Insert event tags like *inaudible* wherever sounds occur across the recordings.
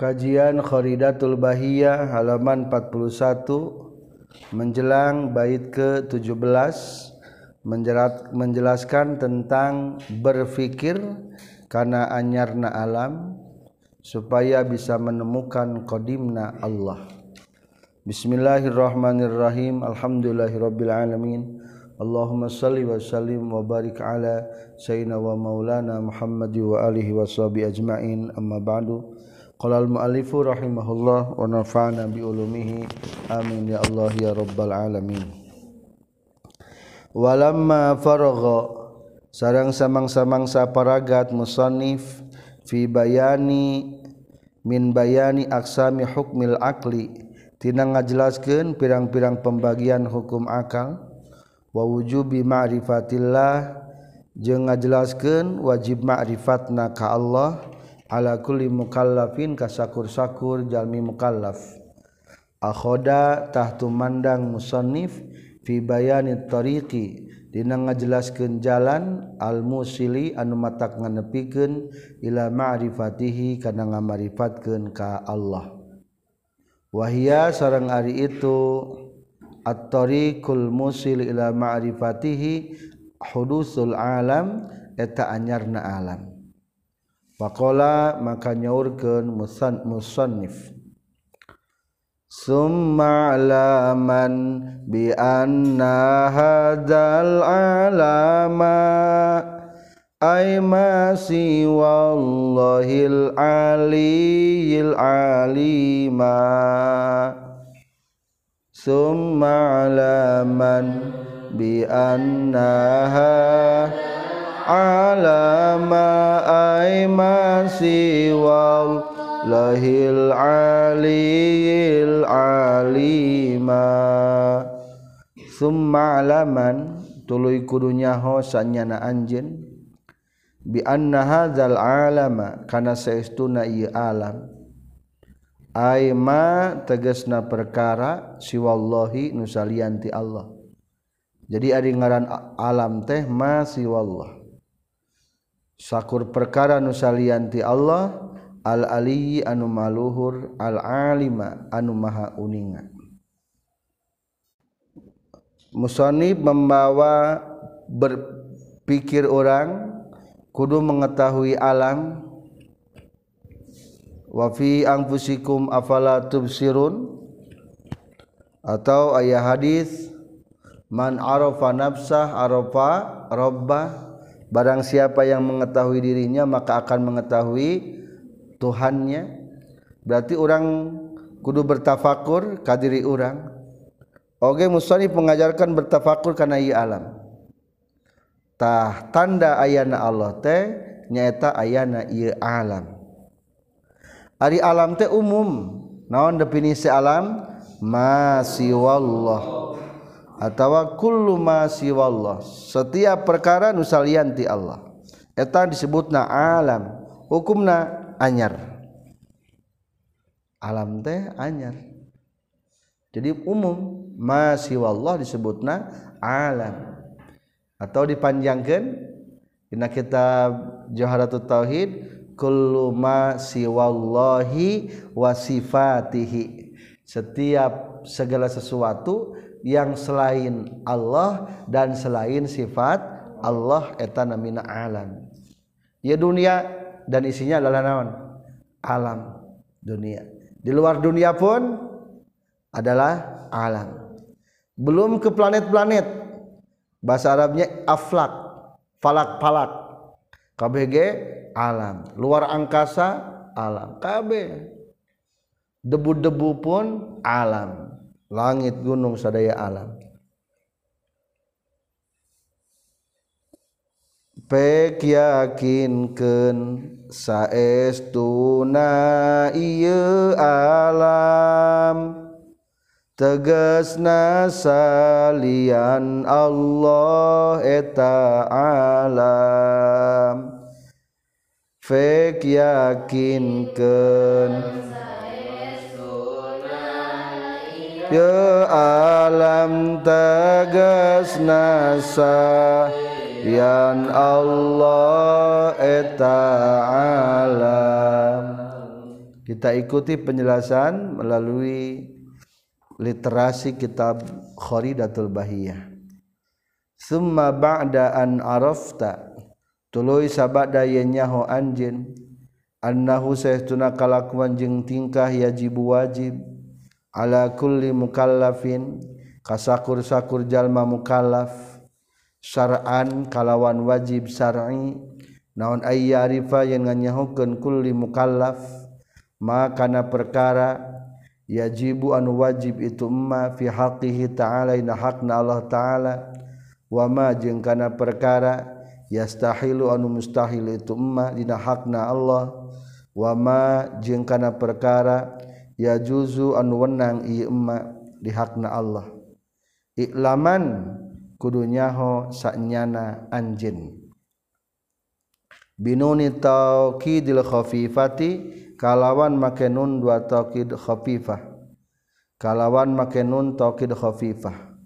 Kajian Kharidatul Bahiyah halaman 41 menjelang bait ke-17 menjerat, menjelaskan tentang berfikir karena anyarna alam supaya bisa menemukan qadimna Allah. Bismillahirrahmanirrahim. Alhamdulillahirabbil alamin. Allahumma salli wa sallim wa barik ala sayyidina wa maulana Muhammad wa alihi wa ajmain. Amma ba'du. Qala al-mu'allifu rahimahullah wa nafa'ana bi ulumihi. Amin ya Allah ya rabbal alamin. Walamma faragha sareng samang-samang saparagat musannif fi bayani min bayani aksami hukmil akli tina ngajelaskeun pirang-pirang pembagian hukum akal wa wujubi ma'rifatillah jeung ngajelaskeun wajib ma'rifatna ka Allah ala kulli mukallafin kasakur-sakur jalmi mukallaf. Akhoda tahtu mandang musannif fi bayani tariqi dina ngajelaskeun jalan al musili anu matak nganepikeun ila ma'rifatihi kana ngamarifatkeun ka Allah. Wahia sareng ari itu at-tariqul musil ila ma'rifatihi hudusul alam eta anyarna alam. Faqala maka nyaurkeun musan musannif. Summa alaman bi anna hadzal alama. Ay ma si wallahil aliyil alima. Summa alaman bi anna alama aima siwal lahil aliyil alima. Summa alaman tuluy kudu nyaho sanyana anjeun bi anna hadzal alama kana saestuna ieu alam. Aima tegasna perkara siwallahi nusalianti Allah. Jadi ari ngaran alam teh ma siwallah sakur perkara nusalianti Allah al-aliyi anu maluhur al-alima anu maha uninga. Musonib membawa berpikir orang kudu mengetahui alam. Wafi angfusikum afala tubsirun? Atau ayat hadis man arafa nafsah arafa rabbah barang siapa yang mengetahui dirinya maka akan mengetahui Tuhannya. Berarti orang kudu bertafakur kadiri orang. Oke musani mengajarkan bertafakur karena ia alam. Tah tanda ayana Allah teh nyata ayana ia alam. Ari alam teh umum. Naon definisi alam? Masih wallah atawa kullu ma siwallah. Setiap perkara nu salian ti Allah. Eta disebutna alam. Hukumna anyar. Alam teh anyar. Jadi umum ma siwallah disebutna alam. Atau dipanjangkan dina kitab Joharatut Tauhid kullu ma siwallahi wa sifatihi. Setiap segala sesuatu yang selain Allah dan selain sifat Allah eta namina alam. Ya dunia dan isinya adalah naon? Alam dunia. Di luar dunia pun adalah alam. Belum ke planet-planet. Bahasa Arabnya aflak falak-falak. KBG alam. Luar angkasa alam. KB debu-debu pun alam langit gunung sadaya alam. Pek yakinkeun saestuna ieu alam. Tegasna salian Allah eta alam. Fek yakinkeun Ya alam tegas nasa Yan Allah eta alam. Kita ikuti penjelasan melalui literasi kitab Kharidatul Bahiyah. Summa ba'da an arafta tuluy sabada nyaho anjeun annahu saytuna kalakuan jeung tingkah yajib wajib ala kulli mukallafin kasakur-sakur jalma mukallaf syar'an kalawan wajib syar'i. Naon ayya arifa yang nganyahukeun kulli mukallaf ma kana perkara yajibu anu wajib itu emma fi haqqihi ta'ala ina hakna Allah ta'ala. Wa ma jeung kana perkara yastahilu anu mustahil itu emma dina hakna Allah. Wa ma jeung kana perkara ya juzu anu wenang ima dihakna Allah. Iklaman kudunyaho saknyana anjin binuni taqidil khafifati kalawan make nun dua taqid khafifah. Kalawan make nun taqid khafifah.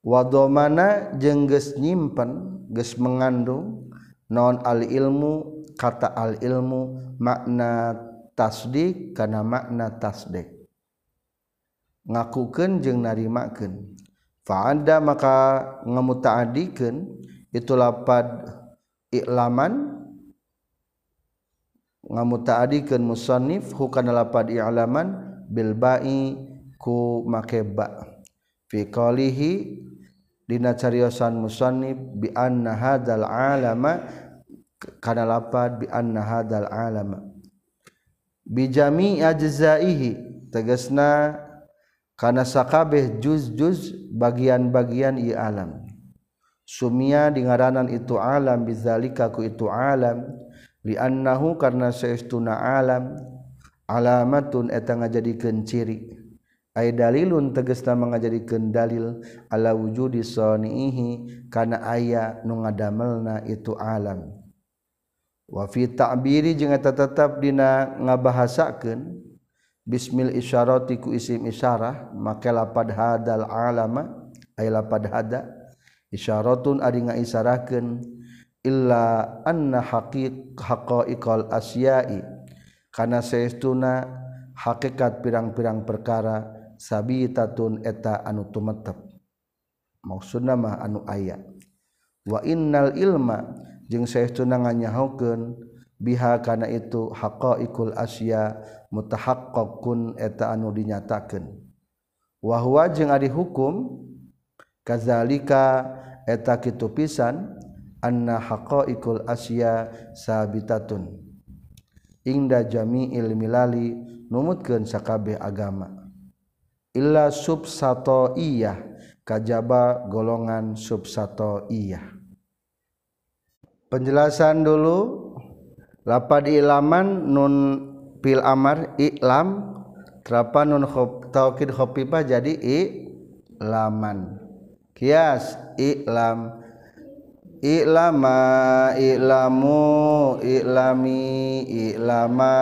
Wadomana jengges nyimpen ges mengandung non al ilmu kata al ilmu makna tasdik kana makna tasdik. Ngakukeun jeung narimakeun. Fa anda maka ngamutaadikeun itu lapad i'laman. Ngamutaadikeun musannif hukana lapad i'laman bil ba'i ku make ba. Fi qalihi dina cariosan musannif bi anna hadzal alama kana lapad bi anna hadzal alama. bijami ajzaihi tegasna kana sakabeh juz-juz bagian-bagian i alam. Sumia di ngaranan itu alam bizalika ku itu alam liannahu karena saestuna alam alamatun eta ngajadikeun ciri ay dalilun tegesna mangajadikeun dalil ala wujudi sanihi kana aya nu ngadamelna itu alam. wafi ta'biri jeung eta tetep dina ngabahasakeun. Bismil isyarati ku isim isyarah make lapad hadal alama ay lapad hada isyaratun ari ngaisarakeun illa anna haqiq haqaiqal asyai kana saestuna hakikat pirang-pirang perkara sabitatun eta anu tumetep. Maksudna mah anu aya. Wa innal ilma jeung Syekh tunangan biha kana itu haqaiqul asya mutahaqqaqun eta anu dinyatakeun. Wa huwa jeung ari hukum kazalika eta kitu pisan anna haqaiqul asya sabitatun. Inda jami'il milali numutkeun sakabeh agama. Illa subsato iya kajaba golongan subsato iya penjelasan dulu. Lapa di ilaman nun pil amar iklam terapa nun khop, taukid khopipah jadi ilaman. Kias iklam ilama, iklamu iklami ilama,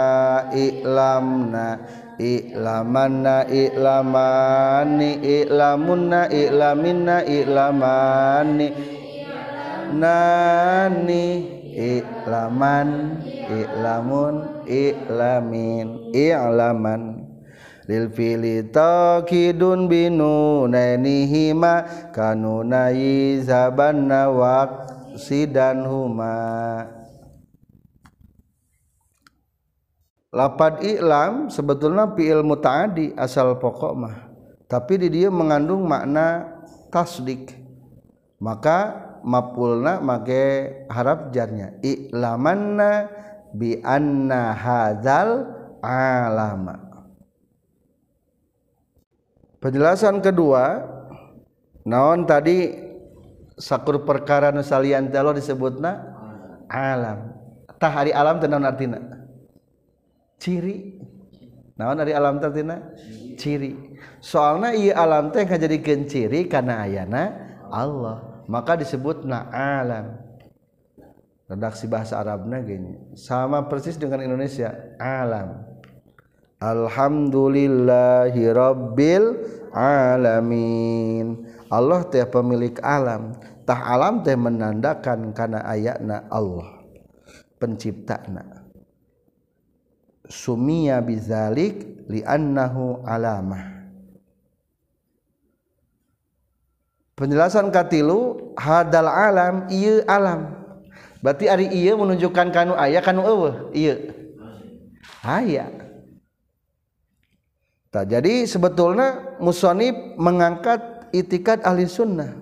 ilamna, ilamana, ilamani, ilamuna, ilamina, ilamani nani ilaman ilamun ilamin ilaman lil fili taqidun binunanihima kanunai zabanna sidan huma. Lapad i'lam sebetulnya fi'il muta'adi asal pokok mah. Tapi di dia mengandung makna tasdik. Maka mapulna make harap jarnya. I'lamanna bi anna hadzal alama. Penjelasan kedua naon tadi sakur perkara nu salian telo disebutna? Alam. Tah hari alam teh naon artina? Ciri. Naon hari alam teh artina? Ciri. Soalna ieu alam teh ngajadikeun ciri kana ayana Allah. Maka disebutna alam redaksi bahasa Arabna gini. Sama persis dengan Indonesia alam. Alhamdulillahi Rabbil alamin. Allah teh pemilik alam. Tah alam teh menandakan karena ayatna Allah. Penciptana. Sumia bizalik li'annahu alamah penjelasan katilu hadal alam iya alam. Berarti hari iya menunjukkan kanu ayah kanu eueuh iya. Ayah. Tak jadi sebetulnya musonib mengangkat itikad ahli sunnah.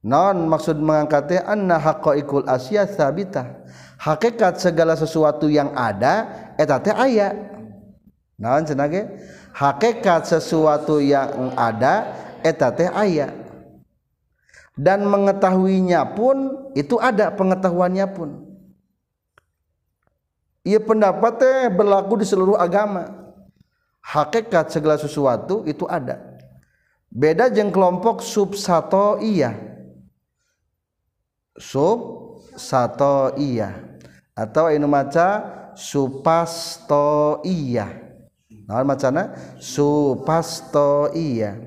Non maksud mengangkatnya anna haqqaiqul asya sabitah hakikat segala sesuatu yang ada eta teh aya naon hakikat sesuatu yang ada eta teh aya dan mengetahuinya pun itu ada pengetahuannya pun. Ia pendapat teh berlaku di seluruh agama. Hakikat segala sesuatu itu ada. Beda jeng kelompok subsato iya sub sato iya atau ini maca supasto iya nah macana? Supasto iya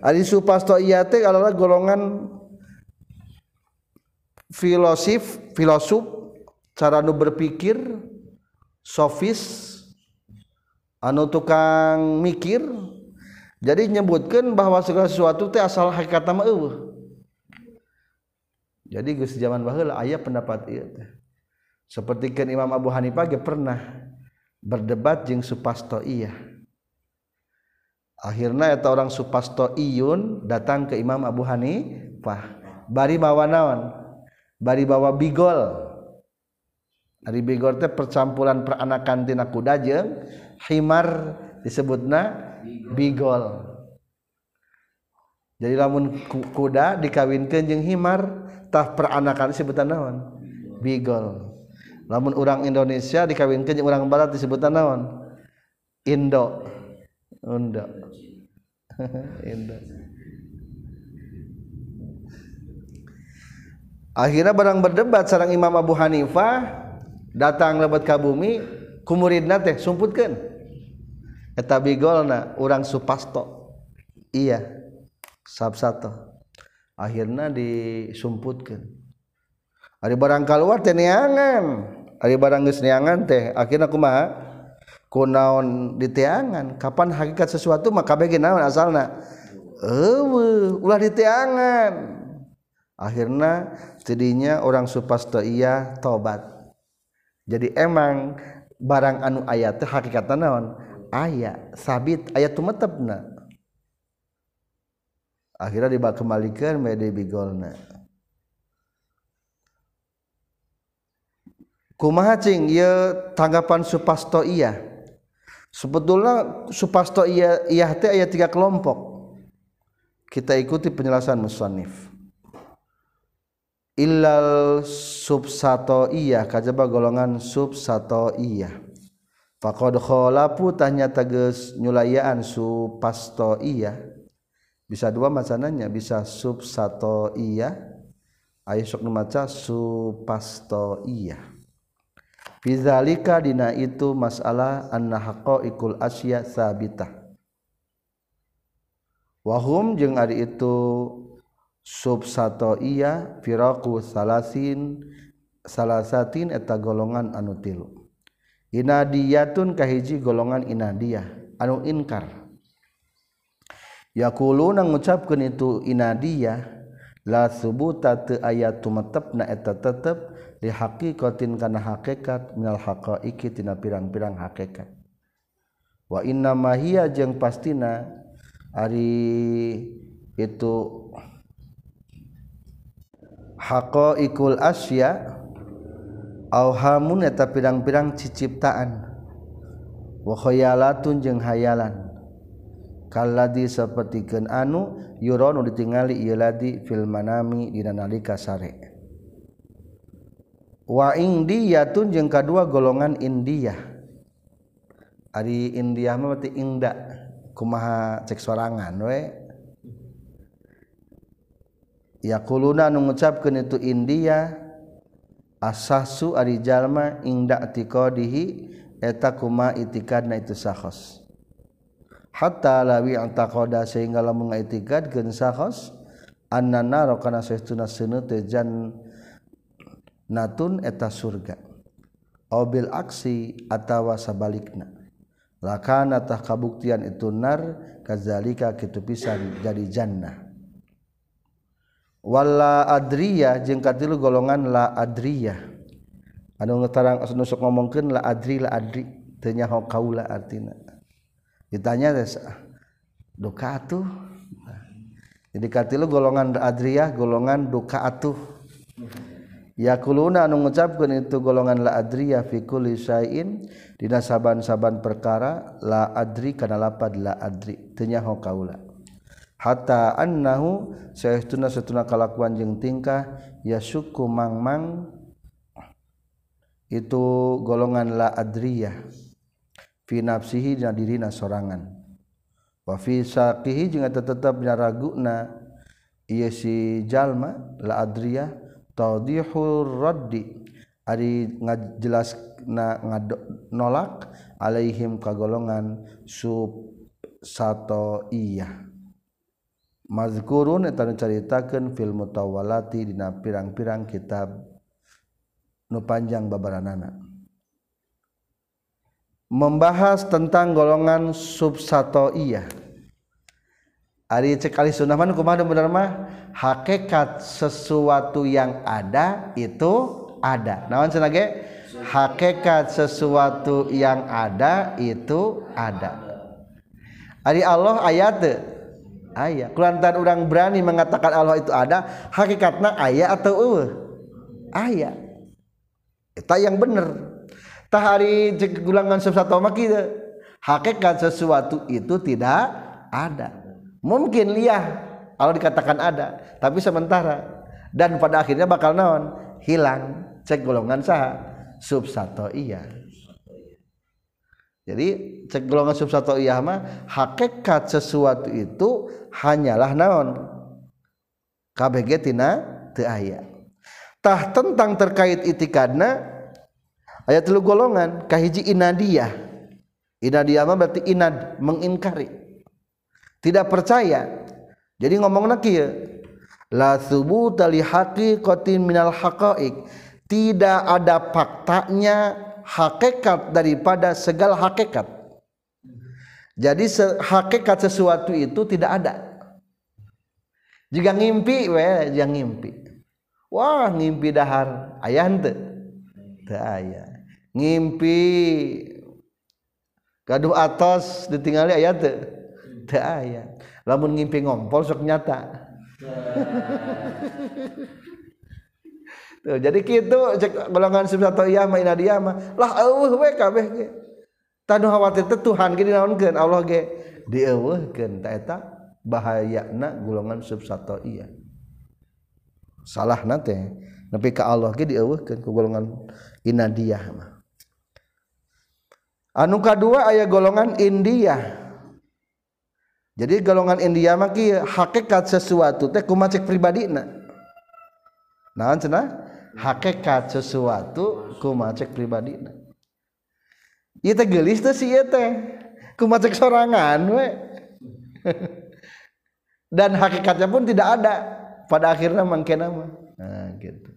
Adi supasto iya teh adalah golongan filosof filosof cara nu berpikir sofis anu tukang mikir. Jadi nyebutkan bahwa segala sesuatu teh asal hakikat nama eueuh. Jadi geus zaman baheula aya pendapat teh. Seperti kan Imam Abu Hanifah ge pernah berdebat jeung supasto iya. Akhirnya eta orang supasto iyun datang ke Imam Abu Hanifah. Bari bawa naon bari bawa bigol. Ari bigol teh percampuran peranakan tina kuda jeung himar disebutna bigol. Jadi lamun kuda dikawinkan jeung himar tah peranakan disebutan naon? Bigol. Lamun orang Indonesia dikawinkan jeung orang barat disebutan naon? Indo. Indo. *laughs* Indo. akhirnya barang berdebat sarang Imam Abu Hanifah datang lebat ka bumi kumuridna teh sumputkeun. Eta bigolna urang supasto. Iya sabsato. Akhirnya disumputkeun. Ari barang keluar teh neangan ari barang geus neangan teh akhirna kumaha? Kunaon diteangan. Kapan hakikat sesuatu maka bagi naon asalna? Eueuh ulah diteangan. akhirnya jadinya orang supasta iya tobat jadi emang barang anu ayat teh hakikatna naon? Aya sabit ayat tumetepna. Akhirnya dibak kemalikan mede bigolna. Kumaha cing ieu tanggapan supasto iya? Sebetulnya supasto iya iya teh aya tiga kelompok. Kita ikuti penjelasan musannif. Illal subsato iya kajaba golongan subsato iya faqad khalafu tanya teges nyulayaan supasto iya bisa dua macananya bisa subsato iya ayo sok maca supasto iya Fizalika dina itu masalah anna haqaiqul asya sabitah. Wahum jeung ari itu subsato iya firaku salasin salasatin eta golongan anu tilu inadiyatun kahiji golongan inadiyah anu inkar. Yakulu nang ngucapkeun itu inadiyah la subuta teu aya tumetepna eta tetep li haqiqatin kana hakikat minal haqaiqi tina pirang-pirang hakikat wa inna mahia jeung pastina ari itu hako ikul asya auhamun eta pirang-pirang ciciptaan. Wa khayalatun jeung hayalan. Kaladi sapertikeun anu yuronu ditingali ieu ladi fil manami dina nalika sare. Wa indiyatun jeung kadua golongan india ari india mah berarti inda kumaha cek sorangan we. yakuluna nu ngucapkeun itu India asasu ari jalma ingda tiqadihi eta kuma itikadna itu sahos. Hatta lawi antaqada sehingga lamun ngaitikadkeun sahos annana rokana saestuna seuneu teh jan natun eta surga. Obil aksi atawa sabalikna. Lakana tah kabuktian itu nar kazalika kitu pisan jadi jannah. Wala adriya jeung katilu golongan la adriya anu ngetarang nusuk ngomongkeun la adri la adri. Teu nyaho kaula artina. Ditanya tes duka atuh? Jadi katilu golongan adriya golongan duka atuh. Yakuluna anu ngucapkeun itu golongan la adriya fi kulli syai'in dina saban-saban perkara la adri kana lapad la adri. Teu nyaho kaula hatta annahu saestuna satuna kalakuan jeung tingkah ya syuku mangmang. Itu golongan la adriyah. Fi nafsihi dina dirina sorangan. Wa fi saqihi jeung tetep dina raguna ieu si jalma la adriyah tawdihur raddi. Ari ngajelasna nolak alaihim kagolongan sub sato iyah mazkurun eta caritakeun fil mutawalati dina pirang-pirang kitab nu panjang babaranana. Membahas tentang golongan subsatoiyah. Ari cek ali sunnah mah kumaha bener mah? Hakikat sesuatu yang ada itu ada. Cenah ge? Hakikat sesuatu yang ada itu ada. Ari Allah ayat aya. Kulantan orang berani mengatakan Allah itu ada hakikatnya ayah atau uh ayah itu yang benar tahari gulangan sesuatu kita hakikat sesuatu itu tidak ada. Mungkin liah kalau dikatakan ada tapi sementara. Dan pada akhirnya bakal naon? Hilang. Cek golongan sah subsato iya jadi cek golongan subsato iya mah hakikat sesuatu itu hanyalah naon? KBG tina teu aya tah tentang terkait itikadna ayat telu golongan kahiji inadiyah. Inadiyah mah berarti inad mengingkari. Tidak percaya. Jadi ngomongna kieu la thubuta li haqiqatin minal haqaiq. Tidak ada faktanya hakikat daripada segala hakikat. Jadi hakikat sesuatu itu tidak ada. Jika ngimpi we jangan ngimpi. Wah ngimpi dahar ayah ente aya. Ngimpi gaduh atas ditinggali ayah teu aya. Lamun ngimpi ngompol sok nyata *laughs* Tuh, jadi gitu cek golongan sifat iya inadia mah lah eueuh we kabeh ge. Tanu khawatir teh Tuhan ge dinaonkeun Allah ge dieuweuhkeun ta eta bahayana golongan subsato iya. Salah nate nepi ka Allah ge dieuweuhkeun ku golongan inadiah mah. Anu kadua aya golongan India. Jadi golongan India mah hakikat sesuatu teh kumaha cek pribadina. Naon cenah? hakekat sesuatu kumacek pribadi? Itu gelis tuh teh si ieu teh. Ku sorangan we? *laughs* Dan hakikatnya pun tidak ada. Pada akhirnya mangkena mah. Nah gitu.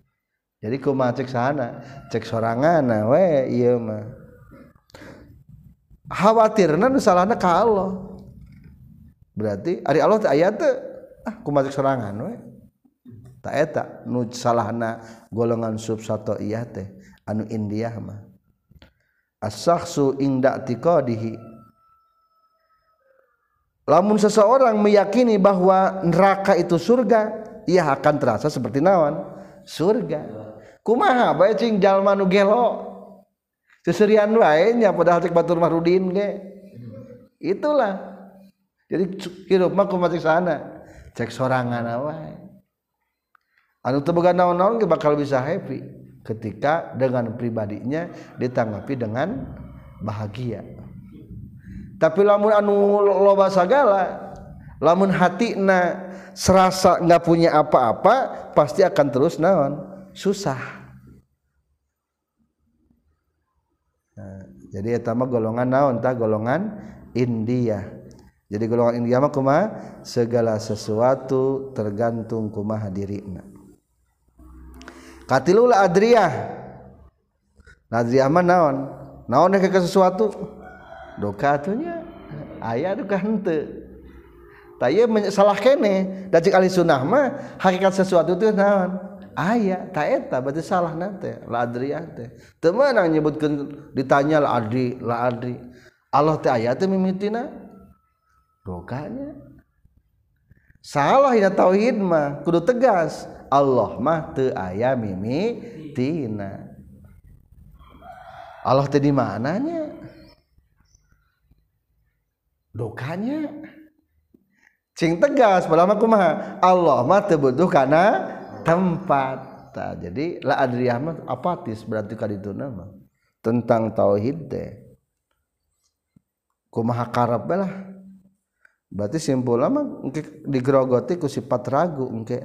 Jadi kumacek sana cek sorangan nah we iya mah. Khawatirna salahnya salahna Allah. Berarti ari Allah ayat tuh ah kumacek sorangan we? taeta nu salahna golongan subsato iya teh anu Indiah mah. As-sakhsu inda tiqadihi. Lamun seseorang meyakini bahwa neraka itu surga ia akan terasa seperti nawan surga. Kumaha bae cing jalma nu gelo? Seserian lainnya padahal cek batur marudin ge. Itulah. Jadi hidup mah kumatik sana? Cek sorangan wae. Anu teboga naon-naon bakal bisa happy ketika dengan pribadinya ditanggapi dengan bahagia. Tapi lamun anu loba sagala lamun hatina serasa nggak punya apa-apa pasti akan terus naon? Susah. Nah, jadi etama golongan naon tak golongan India. Jadi golongan India mah kumaha? Segala sesuatu tergantung kumaha dirina katilula adriyah. Naziaman naon? Naon ke sesuatu? Doka atunya aya duka henteu. Taya salah kene. Da cik ahli mah hakikat sesuatu itu naon? Aya ta eta berarti salah nanti la adriyah teh. Teu meunang nyebutkeun ditanya la adri la adri. Allah teh aya teh mimitina? Dokanya salah ya tauhid mah kudu tegas Allah mah teu aya mimitina Allah teh di mananya? Dokanya cing tegas padahal kumaha? Allah mah teu butuh kana tempat. Ta, jadi la adriyah mah apatis berarti kaditu nama tentang tauhid teh. Kumaha karab lah? Berarti simpul mah digerogoti ku sifat ragu engke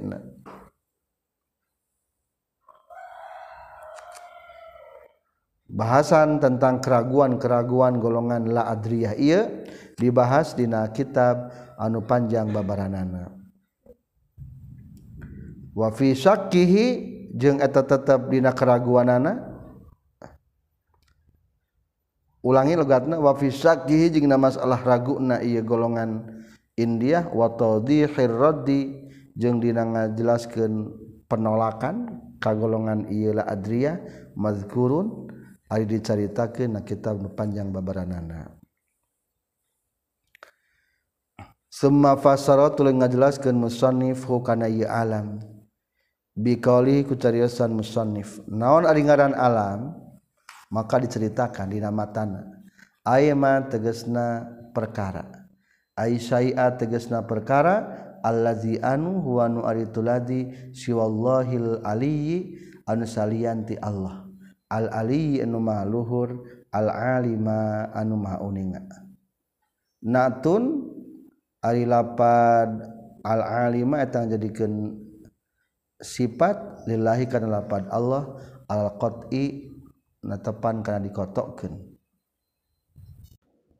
bahasan tentang keraguan-keraguan golongan la adriyah ia dibahas dina kitab anu panjang babaranana. Wa fi syakkihi jeung eta tetep dina keraguanana. Ulangi logatna wa fi syakkihi jeung na masalah raguna ieu golongan India wa tawdihir raddi jeung dina ngajelaskeun penolakan ka golongan ieu la adriyah mazkurun. Ari dicaritakeun na kitab nu panjang babaranana. Summa fasara tuluy ngajelaskeun musannif hukana ieu alam. Biqauli ku cariosan musannif. Naon ari ngaran alam? Maka diceritakan dina matana. Ayma tegasna perkara. Aisyai'a tegasna perkara allazi anu huwa nu ari tuladi siwallahil aliyyi anu salianti Allah. al-ali anu luhur al-alima anu uninga. Natun ari lapad al-alima eta jadikeun sifat lillahi kana lapad Allah al-qat'i natepan kana dikotokkeun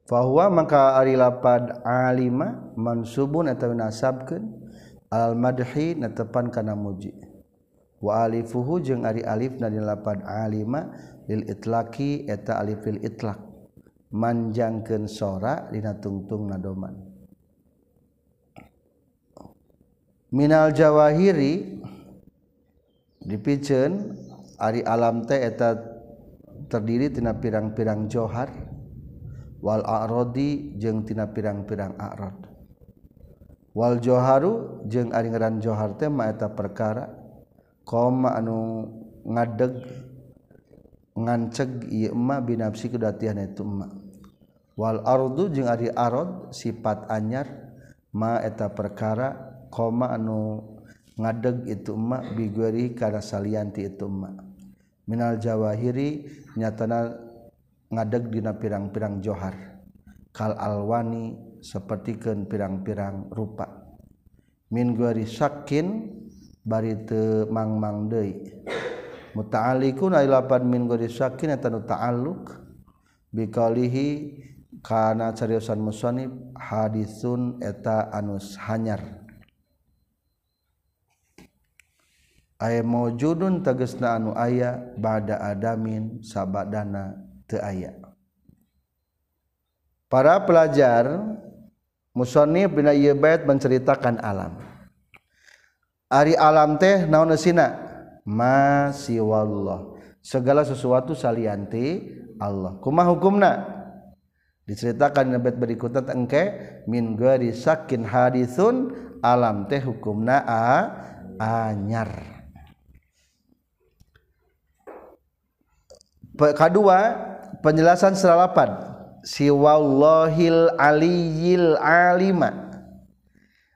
fahuwa maka ari lapad alima mansubun atau nasabkeun al-madhi natepan kana muji wa alifuhu jeung ari alif na dina lapad alima lil itlaqi eta alif lil itlaq. Manjangkeun sora dina tungtung nadoman. Minal jawahiri dipiceun ari alam teh eta terdiri tina pirang-pirang johar. Wal a'radi jeung tina pirang-pirang a'rad wal joharu jeung ari ngaran johar teh ma eta perkara. koma anu ngadeg nganceg ieu binafsi kedatian eta emma wal ardu jeung ari arad sifat anyar ma eta perkara koma anu ngadeg itu emma bigueri kana salianti itu emma minal jawahiri nyatana ngadeg dina pirang-pirang johar. Kal alwani sapertikeun pirang-pirang rupa. Min gueri sakin bari teu mangmang deui muta'alliqun ay lapan min ghairi syakin eta nu ta'alluq. Biqalihi kana cariosan musannif hadisun eta anus hanyar. Aya maujudun tegesna anu aya bada adamin sabadana teu aya. Para pelajar musannif dina ieu bait menceritakan alam. Ari alam teh naon sina masih wallah segala sesuatu salianti Allah. Kumaha hukumna? Diceritakan di bait berikutnya engke min gari sakin hadithun alam teh hukumna a anyar. Kedua penjelasan seralapan. Siwallahil aliyil alima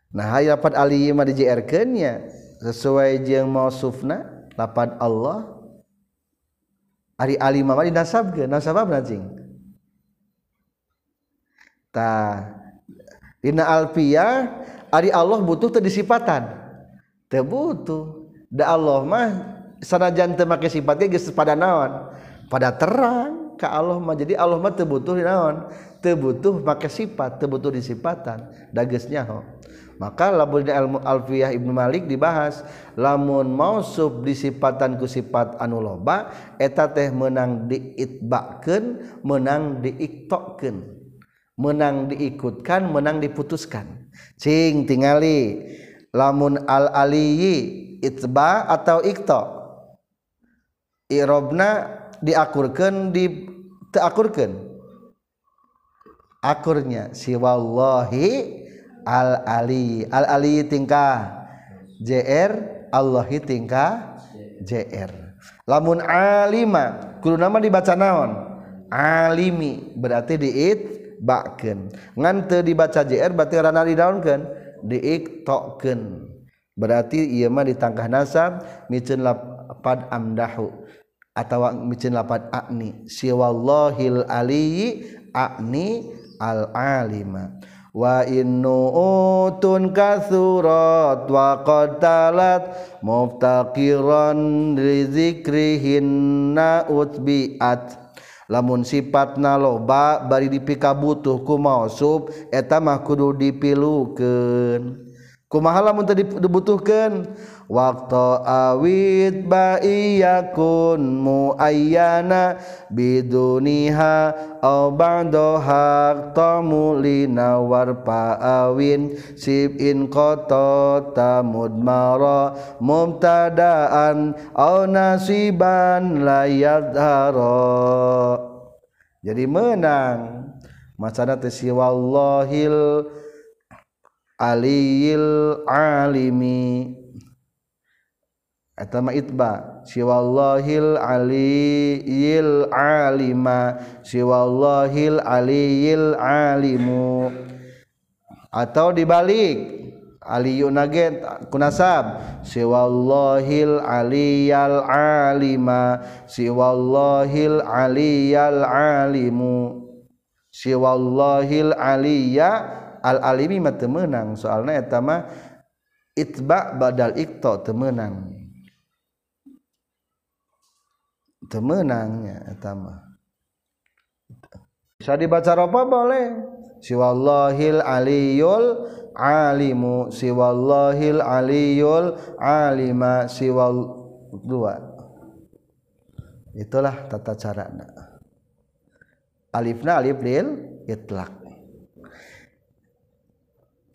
nah haypat Alimah dijrkannya sesuai jeung mau sufna lapad Allah Ari alima mah dinasabkeun. Apa cing ta dina alfiah ari Allah butuh teu disifatan teu butuh. Da Allah mah sanajan teu make sifat geus pada naon? Pada terang ka Allah mah. Jadi Allah mah teu butuh naon? Teu butuh make sifat teu butuh disifatan da geus nyaho maka lamun alfiyah Ibnu Malik dibahas lamun mausuf disipatan ku sifat anu loba eta teh menang diitbakeun menang diiktokeun menang diikutkan menang diputuskan. Cing tingali. Lamun al aliyi itba atau ikto irobna diakurkan di teakurkan akurnya siwallahi al ali. Al ali tingkah? Jr Allahi tingkah? Jr lamun alima. Kudu nama dibaca naon? Alimi. Berarti diit bakken ngan teu dibaca jr berarti rana didaunkeun? Diiktokeun berarti ieu mah ditangkah nasab miceun lapad amdahu atau micin lapad akni. Siwallahil aliyi akni al alima wa innu'utun kasurat wa qatalat muftaqiran rizikrihinna utbi'at. Lamun sifatna loba bari dipika butuh ku mausub eta mah kudu dipilukeun. Kumaha lamun teu dibutuhkeun? Waktu awit baiyakun muayyana biduniha au ba'daha tamulina warpa awin. Sib in qata tamud mara mubtadaan au nasiban la yadhara jadi menang. Masana teh wallahil aliyil alimi etama itba. Siwallahil aliyil alima. Siwallahil aliyil alimu. Atau dibalik. Aliyu naget kunasab siwallahil aliyal alima. Siwallahil aliyal alimu. Siwallahil aliya al alimi mah temenang. Soalna eta mah itba badal ikto temenang temenangnya etama. Bisa dibaca apa boleh. Siwallahil aliyul alimu siwallahil aliyul alima siwal dua. Itulah tata cara alifna alif lil itlaq.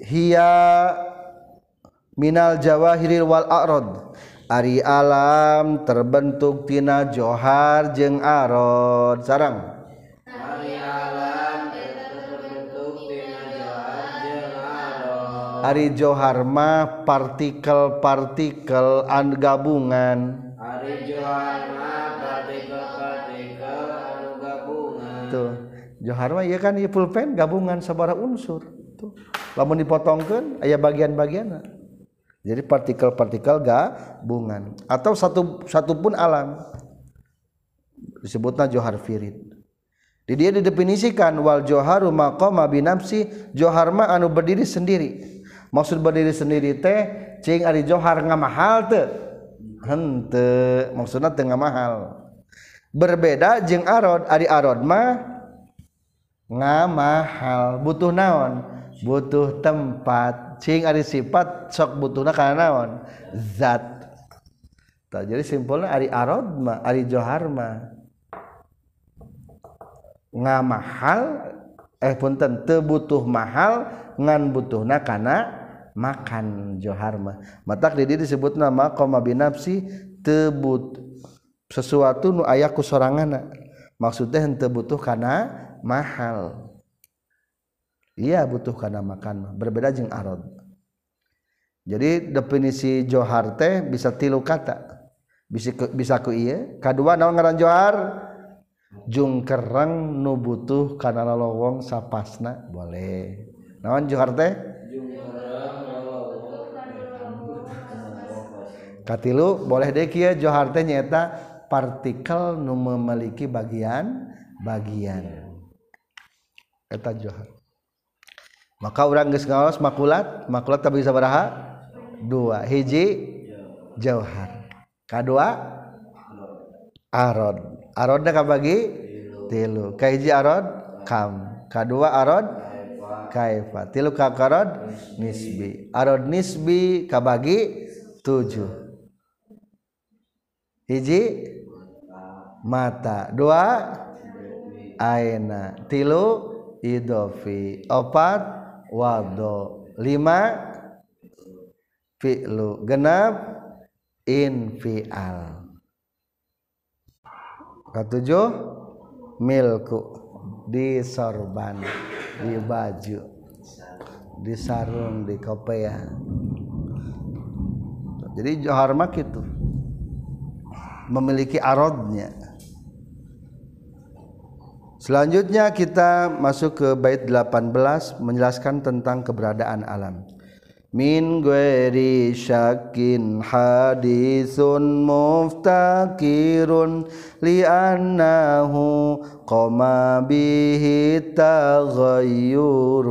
Hiya minal jawahiril wal a'rad Ari alam terbentuk tina johar jeung arod. Sarang. Ari alam terbentuk tina johar jeung arod. Ari johar mah partikel-partikel an gabungan. Ari johar mah partikel-partikel anu gabungan. Tuh. Johar mah ieu kan ieu pulpen gabungan sabara unsur. Tuh. Lamun dipotongkeun aya bagian-bagianna. Jadi partikel-partikel gabungan. Atau satu satu pun alam. Disebutnya johar firid. Di dia didefinisikan wal joharu maqama binafsi johar ma anu berdiri sendiri. Maksud berdiri sendiri teh cing ari johar ngamahal teu henteu maksudna teu ngamahal berbeda jeung arod ari arod mah ngamahal butuh naon? Butuh tempat cing ari sifat sok butuhna kana naon? Zat. Tah jadi simpulnya ari arod mah ari johar mah. Ngamahal eh punten teu butuh mahal ngan butuhna kana makan johar mah. Matak di disebut nama koma binafsi tebut sesuatu nu ayah ku sorangana maksudnya henteu butuh kana mahal. ia butuh karena makan. Berbeda jeng arod jadi definisi johar teh bisa tilu kata. Bisa ku, bisa ku iya. Kedua naon ngaran johar? Jungkereng nu butuh karena lolowong sapasna. Boleh. Naon johar teh? Katilu boleh deh kia. Johar teh nyata partikel nu memiliki bagian bagian eta johar. Maka orang geus ngaos makulat makulat tak bisa baraha? Dua. Hiji jauhar kadua arod arodna kabagi tilu. Kahiji arod kam. Kadua arod kaifa. Tilu kakarod nisbi. Arod nisbi kabagi tujuh hiji? Mata. Dua? Aina. Tilu? Idofi. Opat wado. Lima fi'lu. Genap infial. Ketujuh milku. Di sorban di baju di sarung di kopea jadi johar mak itu memiliki arodnya selanjutnya kita masuk ke bait 18 menjelaskan tentang keberadaan alam. Min ghairi syakin hadisun muftakirun li annahu qama bihi taghayyuru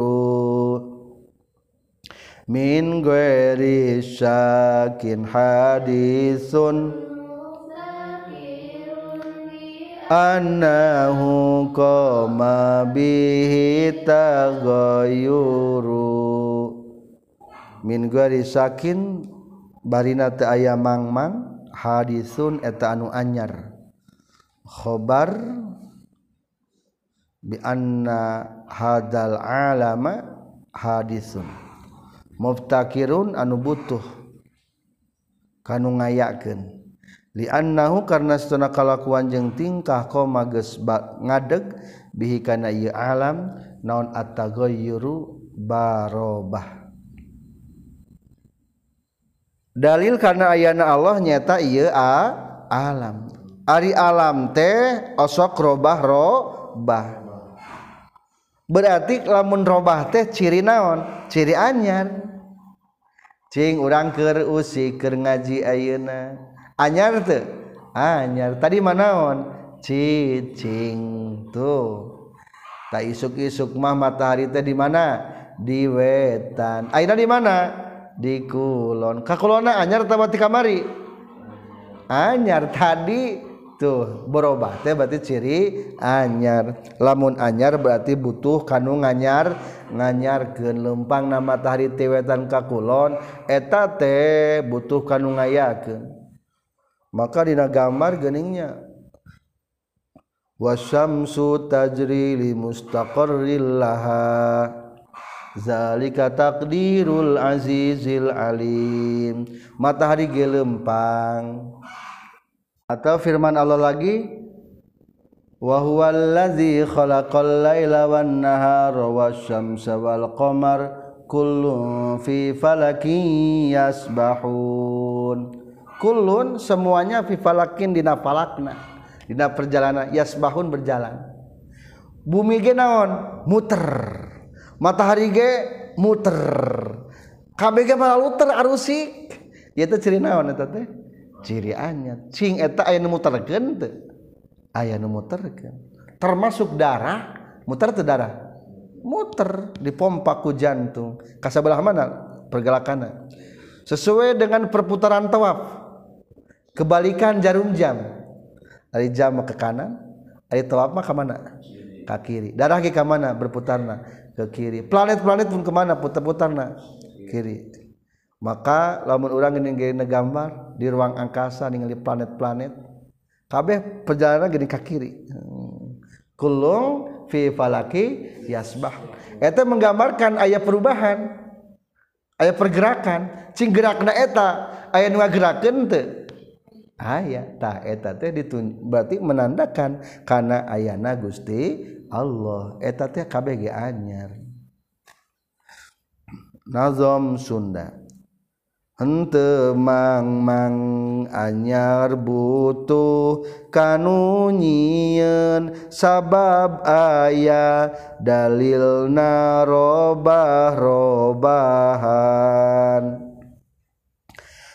min ghairi syakin hadisun annahu qama bihi taghayyuru min gari sakin barina teu aya mangmang hadisun eta anu anyar. Khobar bi anna hadal alama hadisun. Muftakirun anu butuh kanu ngayakeun. liannahu karena setuna kalakuan jeung tingkah kau mages ngadeg bihi kana ieu alam naon at-taghayyuru barobah. Dalil karena ayana Allah nyata ieu a alam. Ari alam teh osok robah robah. Berarti lamun robah teh ciri naon? Ciri anyar. Cing urang keur usik keur ngaji ayeuna. anyar tuh. Ah, anyar. Tadi manaon cicing tuh. Tak isuk-isuk mah matahari teh di mana? Di wetan. Aina di mana? Di kulon. Ka kulona anyar tah berarti kamari? Anyar tadi tuh berubah teh berarti ciri anyar. Lamun anyar berarti butuh kanu nganyar nganyar ke lempang nama matahari teh kakulon eta teh butuh kanu ngayakeun. Maka dina gambar geningnya. Wasyamsu tajri li mustaqarril laha. Zalika takdirul azizil alim. Matahari gelempang. Atau firman Allah lagi? Wa huwallazi khalaqal laila wan nahara wasyamsa wal qamar kullun fi falakin yasbahun kullun semuanya fi falakin dina falakna dina perjalanan yasbahun berjalan. Bumi ge naon? Muter. Matahari ge muter. KBG malah luter arusik itu ciri naon eta teh? Ciri anyar. Cing eta aya nu muterkeun teu aya nu muterkeun. Termasuk darah muter teu darah? Muter. Dipompa ku jantung. Ka sabelah mana? Pergerakanna sesuai dengan perputaran tawaf kebalikan jarum jam. Dari jam ke kanan dari tawaf mah ke mana? Ke kiri. Darah ke mana? Berputarna ke kiri. Planet-planet pun ke mana putar-putar na. Kiri. Maka lamun orang ini gini gambar di ruang angkasa ningali planet-planet kabeh perjalanan gini ke kiri. Kulung fi falaki yasbah. Eta menggambarkan ayat perubahan ayat pergerakan. Cing gerakna eta ayat nu ngagerakeun teu ayaaheta ditun batik menandakan karena ayana Gusti Allah. Eta teh KBG anyar. Nazom Sunda. Ente mang mang anyar butuh kanunyian sabab ayah dalil narobah robahan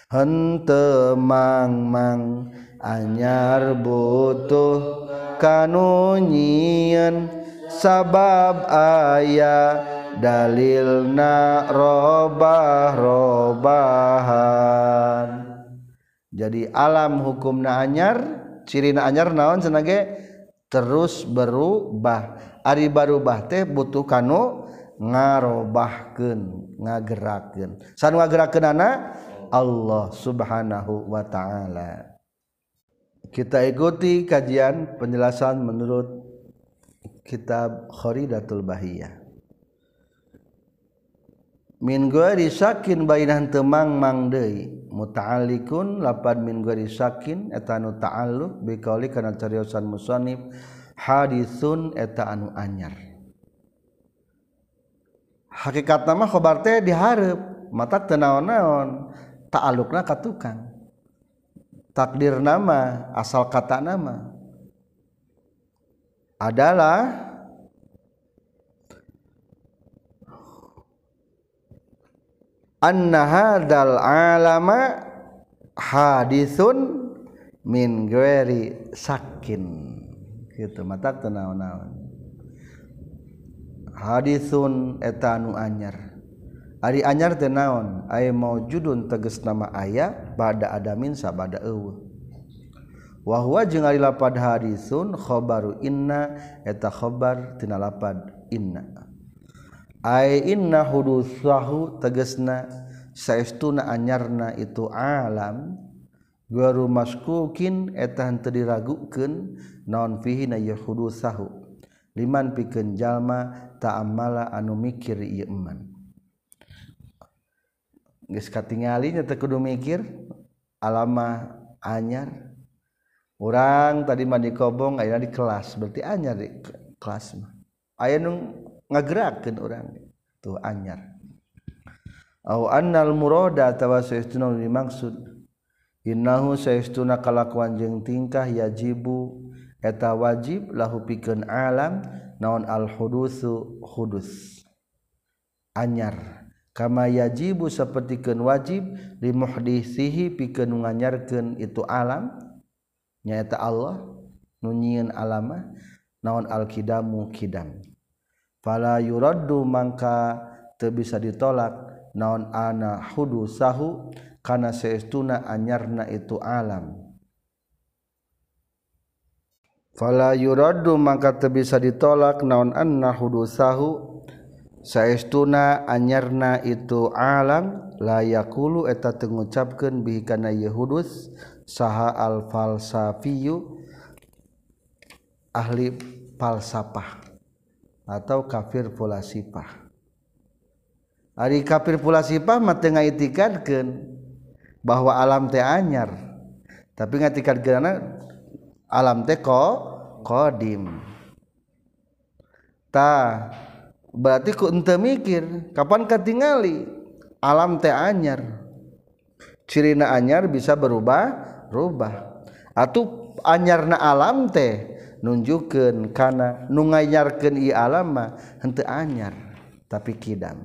hente mangmang anyar butuh kanunyien sabab aya dalilna robah robahan jadi alam hukum na anyar ciri na anyar naon senage? Terus berubah. Ari barubah teh butuh kanu ngarobahkeun ngagerakeun. San ngagerakeun anak Allah subhanahu Wa ta'ala. Kita ikuti kajian penjelasan menurut kitab Khoridatul Bahiyah. Min sakin bainan temang mang deui muta'alliqun lapad min sakin eta nu ta'alluq bi qauli kana cariosan musannif hadisun eta anu anyar. Hakikat nama khobar teh diharap mata tenaon-naon ta'alluqna ka tukang. Takdir nama asal kata nama. Adalah anna hadzal alama hadisun min ghairi sakin gitu mata tenaon-naon hadisun eta anu anyar Ari anyar teu naon? Aya maujudun teges nama aya pada adamin sabada eueuh. Wa huwa jeung ari lapad hadisun khabaru inna eta khabar tina lapad inna. Ay inna hudutsahu tegesna saestuna anyarna itu alam. Guru maskukin eta henteu diragukeun naon fihi na yahudutsahu liman pikeun jalma ta'amala anu mikir ieu iman geus katingali nya teu kudu mikir alama anyar. Orang tadi mah di kobong aya di kelas berarti anyar di kelas mah. Aya nu ngagerakeun urang tuh anyar. Au annal murada atawa saestuna dimaksud. Innahu saestuna kalakuan jeung tingkah yajibu eta wajib lahu pikeun alam naon al hudusu hudus. Anyar. kama yajibu sapertikeun wajib li muhdisihi pikeun nganyarkeun itu alam nyaeta Allah nu nyieun alama naon alkidamu kidam. Fala yuraddu mangka teu bisa ditolak naon ana hudusahu kana saestuna anyarna itu alam. Fala yuraddu mangka teu bisa ditolak naon anna hudusahu saestuna anyarna itu alam layakulu eta tengucapkan bihikana Yehudus saha al-falsafiyu ahli falsafah atau kafir pula pulasipah Ari kafir pulasipah mah tengah itikadkan bahwa alam teh anyar tapi ngatikan gerana alam teh ko kodim. Ta berarti ku ente mikir kapan ketingali alam teh anyar. Cirina anyar bisa berubah rubah. Atau anyarna alam teh nunjukkan karena nungayarkan i alama hente anyar tapi kidam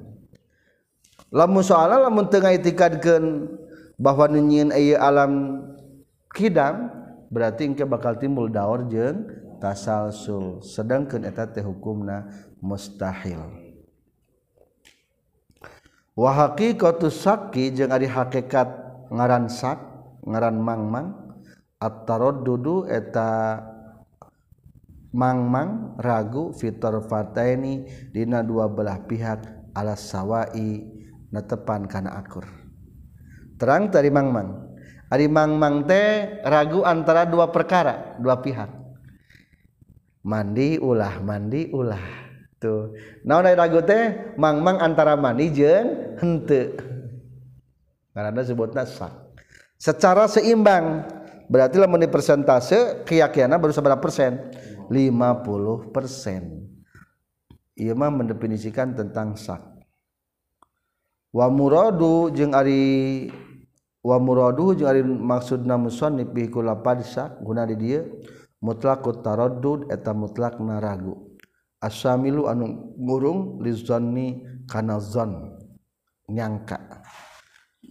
lamun soalnya lamun tengah itikadkan bahwa nunyiin iya alam kidam berarti engke bakal timbul daur jeng tasalsul sedangkan eta teh hukumna mustahil. Wa haqiqatu sakki jeung ari hakikat ngaran sak ngaran mangmang at-taraddudu eta mangmang ragu fitur fataini dina dua belah pihak ala sawai netepan kana akur. Terang tadi mangmang ari mangmang teh ragu antara dua perkara dua pihak. Mandi ulah mandi ulah tuh naon ari ragu teh? Mangmang antara mandi jeung henteu. Karena sebutna sak. Secara seimbang berarti lamun di persentase keyakinan baru seberapa persen? 50 persen. Ia mah mendefinisikan tentang sak. Wa muradu jeung ari wa muradu jeung ari maksudna musannif bi kula padsa guna di dieu mutlaqut taraddud eta mutlakna ragu asamilu anu ngurung lizonni kana zon nyangka.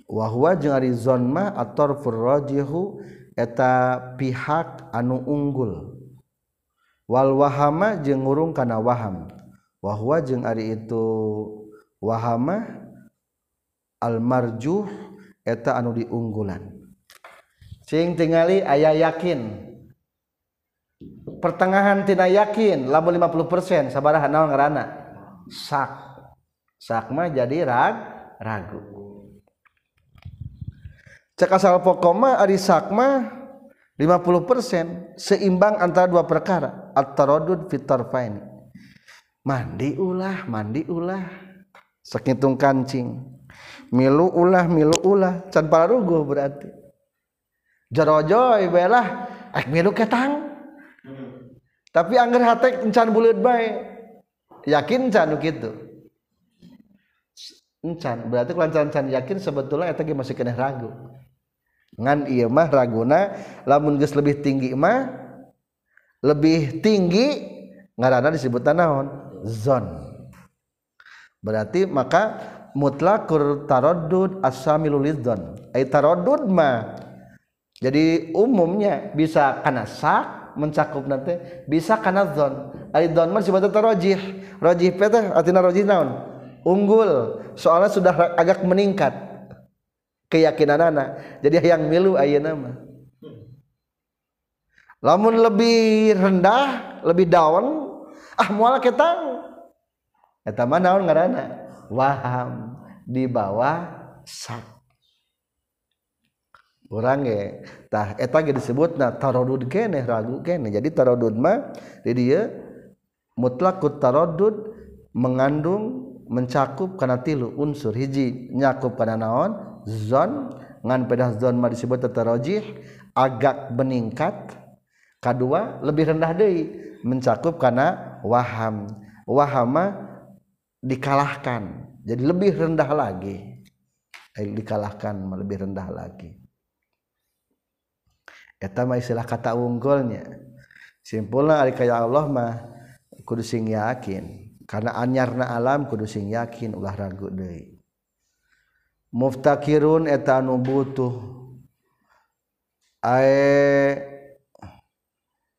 Wahwa jeung ari zon mah atarfur rajihu eta pihak anu unggul. Wal wahama jeung ngurung kana waham. Wahwa jeung ari itu wahama al marjuh eta anu diunggulan. Cing tingali aya yakin. Pertengahan tina yakin lamun 50% sabaraha naon ngaranna sak. Sakma jadi rag ragu. Cek asal pokoma ari sakma 50% seimbang antara dua perkara at-taradud mandi ulah mandi ulah. Sakitung kancing. Milu ulah milu ulah. Can pararuguh berarti. Jarojoy belah eh milu ketang tapi angger hate encan buleut bae. Yakin can gitu encan berarti kalau can yakin sebetulnya eta masih kena ragu. Ngan iya mah raguna lamun geus lebih tinggi mah lebih tinggi ngaranna disebut naon? Zon. Berarti maka mutlakur taraddud as-samilu lidzon. Ai taraddud mah jadi umumnya bisa kana sak mencakup nanti bisa kana dzon ai dzon mah sifat tarajih rajih peta artinya rajih naon? Unggul. Soalnya sudah agak meningkat keyakinan anak jadi yang milu ayeuna nama lamun lebih rendah lebih down ah mual ketang eta mah naon ngaranna? Waham di bawah sak. orang ge tah orangtah disebut nah taradud kene ragu kene. Jadi taradud mah di dia mutlakut taradud mengandung mencakup karena tilu unsur hiji. Nyakup karena naon? Zon. Ngan pedah zon mah disebut tatarojih agak meningkat. Kedua lebih rendah deui. Mencakup karena waham. Wahama dikalahkan. Jadi lebih rendah lagi. Eh, dikalahkan lebih rendah lagi. eta mah istilah kata unggulnya. Simpulna ari kaya Allah mah kudu sing yakin. Karena anyarna alam kudu sing yakin ulah ragu deui. Muftakirun eta anu butuh. Ae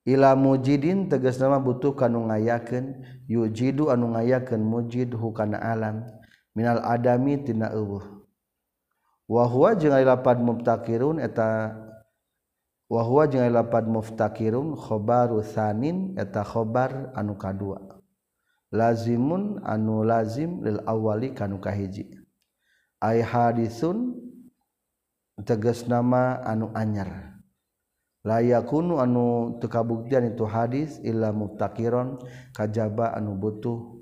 ila mujidin tegas nama butuh kanu ngayakeun yujidu anu ngayakeun mujid hukana alam. Minal adami tina eueuh. Wa huwa jeung lapan muftakirun eta wahwa jeung lapad muftakirun khobaru tsanin eta khobar anu kadua. Lazimun anu lazim lil awali kanu kahiji. Ay hadisun tegas nama anu anyar. Layakunu anu tekabuktian itu hadis illa muftakiron kajaba anu butuh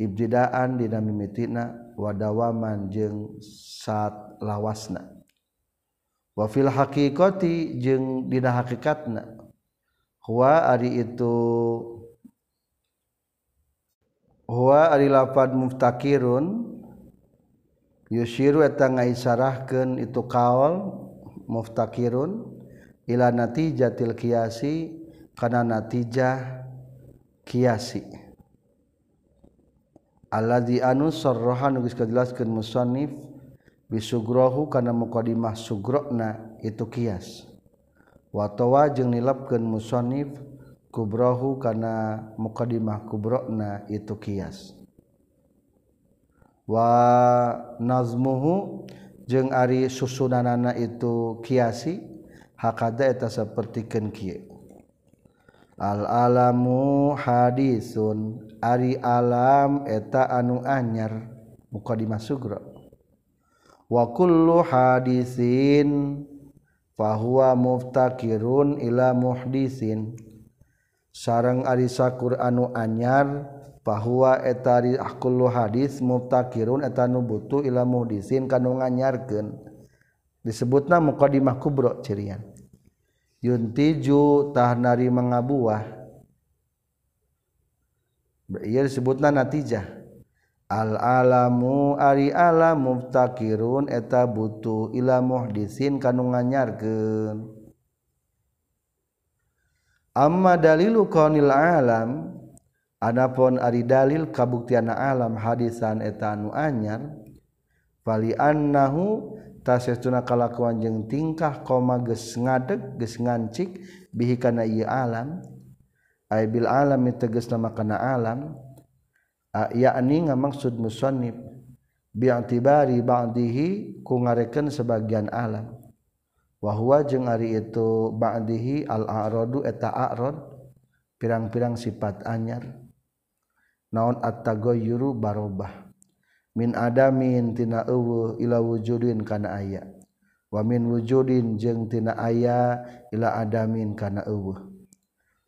ibtidaan dina mimitina wadawaman jeung saat lawasna. wafil hakikoti jeung dina hakikatna. Huwa ari itu huwa ari lapad muftakirun yushiru eta ngaisarahkeun itu kaol muftakirun ila natijatil kiasi kana natijah kiasi. Alladzi anu sarraha nu geus kajelaskeun musannif bisugrohu karena muqadimah sugrona itu kias. Watawa jeung nilapkan musonif kubrohu karena muqadimah kubrona itu kias. Wa nazmuhu jeung ari susunanana itu kiasi hakada eta sapertikeun kieu. Al alamu hadisun ari alam eta anu anyar mukadimah sugra wa kullu hadisin fahuwa muftakirun ila muhdisin. Sarang arisa Quranu anyar bahwa etari ahkullu hadis muftakirun etanu butuh ila muhdisin kanu nganyarkeun. Disebutna muqaddimah kubro cirian. Yuntiju tahnari mengabuah ieu disebutna natijah. al-alamu ari alam muftakirun eta butuh ila muhdisin kanu nganyarkeun. Amma dalilu qaunil alam adapun ari dalil kabuktian alam hadisan eta anu anyar fali annahu tasestuna kalakuan jeung tingkah koma geus ngadeg geus ngancik bihi kana ieu alam ay bil alami tegasna makana alam yakni ngamaksud musonib bi'tibari ba'dihi ku ngarekan sebagian alam wahwa jeung ari itu ba'dihi al-a'radu eta a'rad pirang-pirang sifat anyar. Naon at-tagayyuru barobah. Min adamin tina eueuh ila wujudin kana aya. Wa min wujudin jeung tina aya ila adamin kana eueuh.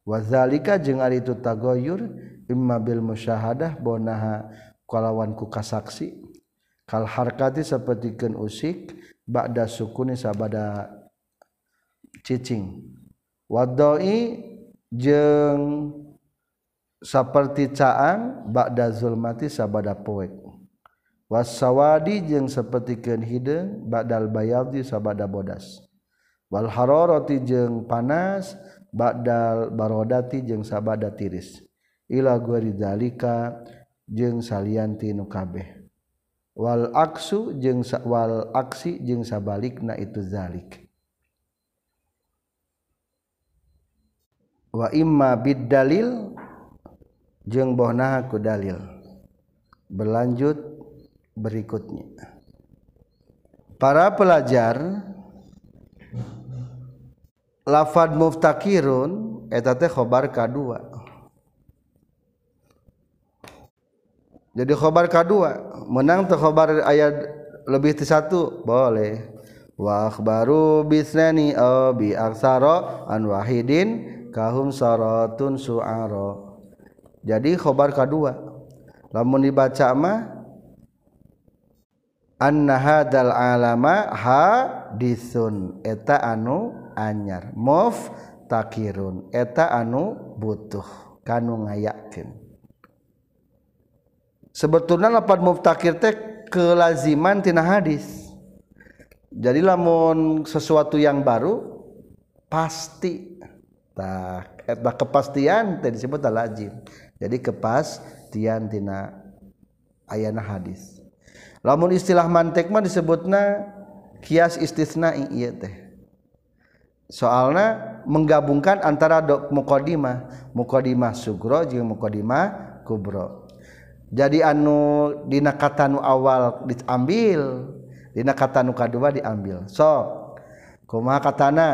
Wa zalika jeung ari itu tagayyur imma bil musyahadah bonaha kalawan ku kasaksi. Kal harkati sapertikeun usik ba'da sukuni sabada cicing. Wadai jeung seperti caang ba'da zulmati sabada poek. Wasawadi jeung sapertikeun hideung ba'dal bayadi sabada bodas. Wal hararati jeung panas ba'dal barodati jeung sabada tiris ila guarizalika jeung salianti nu kabeh. Wal aksu jeung wal aksi jeung sabalikna itu zalik. Wa imma bid dalil jeung bohnaha ku dalil. Berlanjut berikutnya. Para pelajar lafad muftakirun eta teh khobar kadua jadi khobar kedua menang terkhobar ayat lebih di satu boleh. Wah baru bisnani bi aksaro an wahidin kahum sarotun suaro jadi khobar kedua lamun dibaca mah anna hadal alama hadisun eta anu anyar mof takirun eta anu butuh kanu ngayakin sebetulnya lapan muftakir teh kelaziman tina hadis. Jadi lamun sesuatu yang baru pasti. Tak eta kepastian teh disebut lazim jadi kepastian tina ayana hadis. Lamun istilah mantek mah disebutna kias istisna iya teh. Soalnya menggabungkan antara dok mukodimah mukodimah sugro jeung mukodimah kubro jadi anu dina kata nu awal diambil dina kata nu kedua diambil. Sok kumaha katana?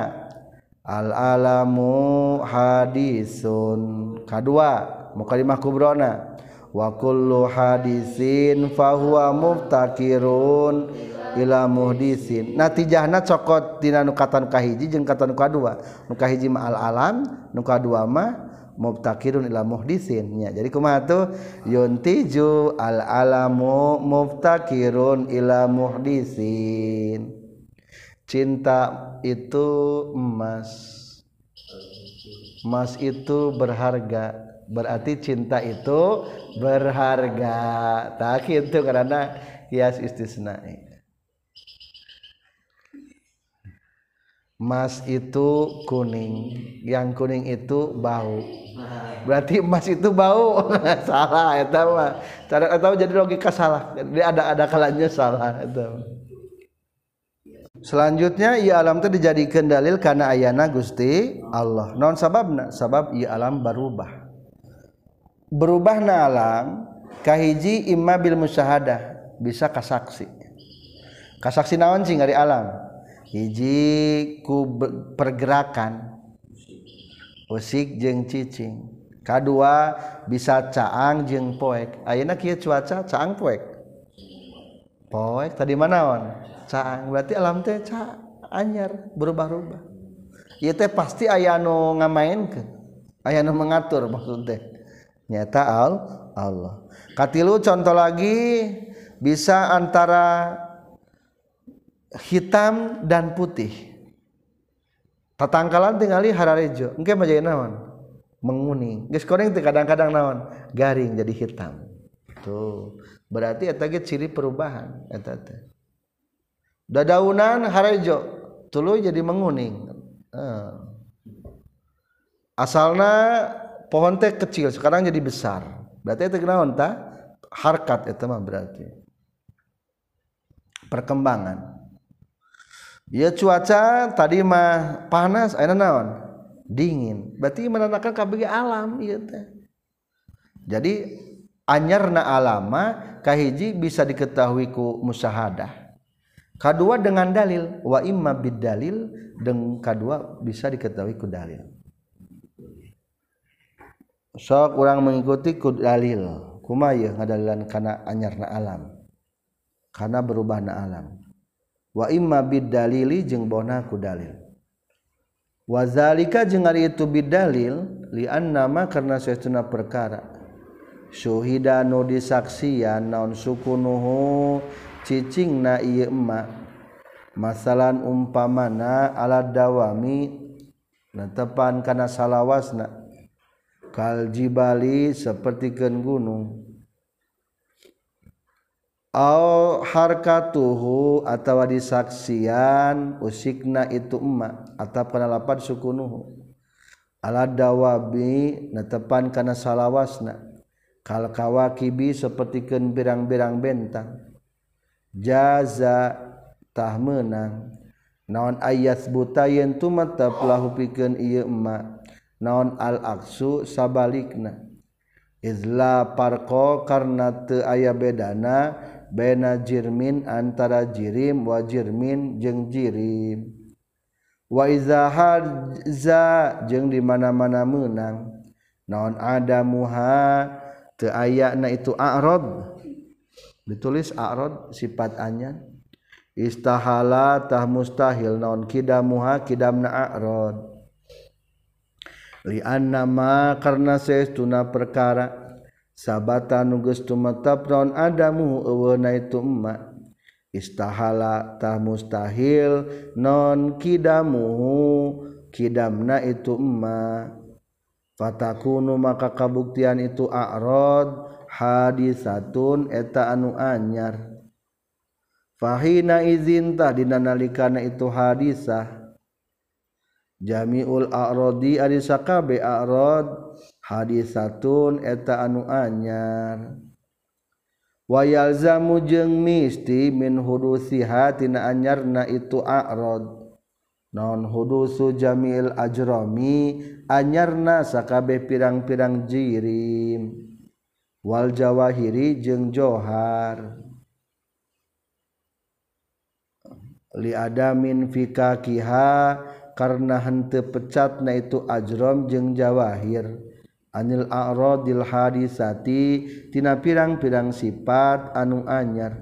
Al alamu hadisun kedua mukalimah kubrona wa kullu hadisin fahuwa muftakirun ila muhdisin. Natijahna cokot dina nu kata nu kahiji jeung kata nu kadua. Nu kahiji ma al alam nu kadua mah mubtakirun ila muhdisin. Ya jadi kumaha tuh? Yuntiju al alamu mubtakirun ila muhdisin. Cinta itu emas. Emas itu berharga. Berarti cinta itu berharga. Tak itu karena hias istisna emas itu kuning yang kuning itu bau. Berarti emas itu bau. *laughs* Salah eta mah. Cara atau jadi logika salah. Jadi ada ada kalanya salah eta selanjutnya ia alam itu dijadikan dalil karena ayana Gusti Allah. Non sababna sabab ia alam berubah. Berubah na alam kahiji imma bil musyahadah. Bisa kasaksi. Kasaksi naon sih dari alam hiji ku pergerakan. Usik jeng cicing. Kedua bisa caang jeng poek. Ayeuna kieu cuaca caang poek. Poek tadi mana on caang. Berarti alam teh ca anyar berubah-ubah ieu teh pasti aya anu ngamainkeun aya anu mengatur maksud teh. Nyata al Allah. Katilu contoh lagi bisa antara hitam dan putih. Tatangkalan tinggali hararejo engke mah jadi naon? Menguning. Geus koreng teh kadang-kadang naon? Garing jadi hitam. Tuh berarti eta ge ciri perubahan eta teh. Dadaunan hararejo tuluy jadi menguning. Asalna pohon teh kecil sekarang jadi besar. Berarti itu naon ta harkat itu mah berarti. Perkembangan ya cuaca tadi mah panas ayeuna naon? Dingin. Berarti menandakan kabeh alam ieu teh. Jadi anyarna alama kahiji bisa diketahui ku musyahadah. Kedua dengan dalil wa imma bid dalil dan kedua bisa diketahui ku dalil. Sok orang mengikuti ku dalil. Kumaha ya ngadalilan kana anyarna alam? Karena berubah na alam wa imma bidalili jeung bona ku dalil. Wazalika jeung ari itu bidalil li annama karena saestuna perkara. Syuhida nu disaksian naon sukunuhu cicingna ieu emma. Masalan umpamana ala dawami netepan kana salawasna. Kal jibali sapertikeun gunung. Al harkatuhu atawa disaksian usikna itu emma atau penalapan lapan sukunuhu ala dawabi netepan kana salawasna kal kawakibi sapertikeun birang-birang bentang. Jaza tah meunang naon ayat buta yen tumatap lahu pikeun ieu emma naon al aksu sabalikna. Izla parko karena te aya bedana bena jirmin antara jirim wa jirmin jeung jirim. Wa iza hadza jeung di mana-mana menang. Naon ada muha teu na itu a'rad. Ditulis a'rad sifat anya istahala tah mustahil naon kidamuha? Kidamna a'rad. Li anna ma karna saestuna perkara sabata nuges tumetapron adamu euna itu emak istahala tah mustahil non kidamu kidamna itu emma. Fatakunu maka kabuktian itu a'rad hadisatun eta anu anyar. Fahina izin tah dina nalikana itu hadisah. Jamiul a'radi ari sakabe a'rad hadisatun eta anu anyar. Wayalzamu jeung misti min hudusiha tina anyarna itu a'rad. Non hudusu jamil ajrami anyarna sakabe pirang-pirang jirim. Wal jawahiri jeung johar. Li adamin fikakiha karena hente pecat na itu ajrom jeung jawahir. anil a'radil hadisati tina pirang-pirang sifat anu anyar.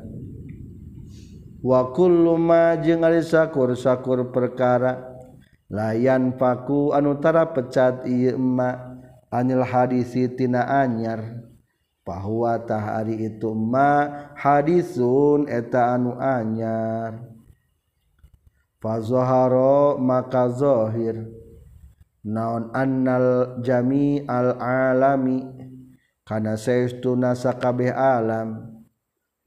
Wa kullu ma jeung ari sakur-sakur perkara layan paku anu tara pecat ieu ma anil hadisi tina anyar. Bahwa tahari itu ma hadisun eta anu anyar. Fazahara maka zahir naon annal jami al alami kana saestuna sakabeh alam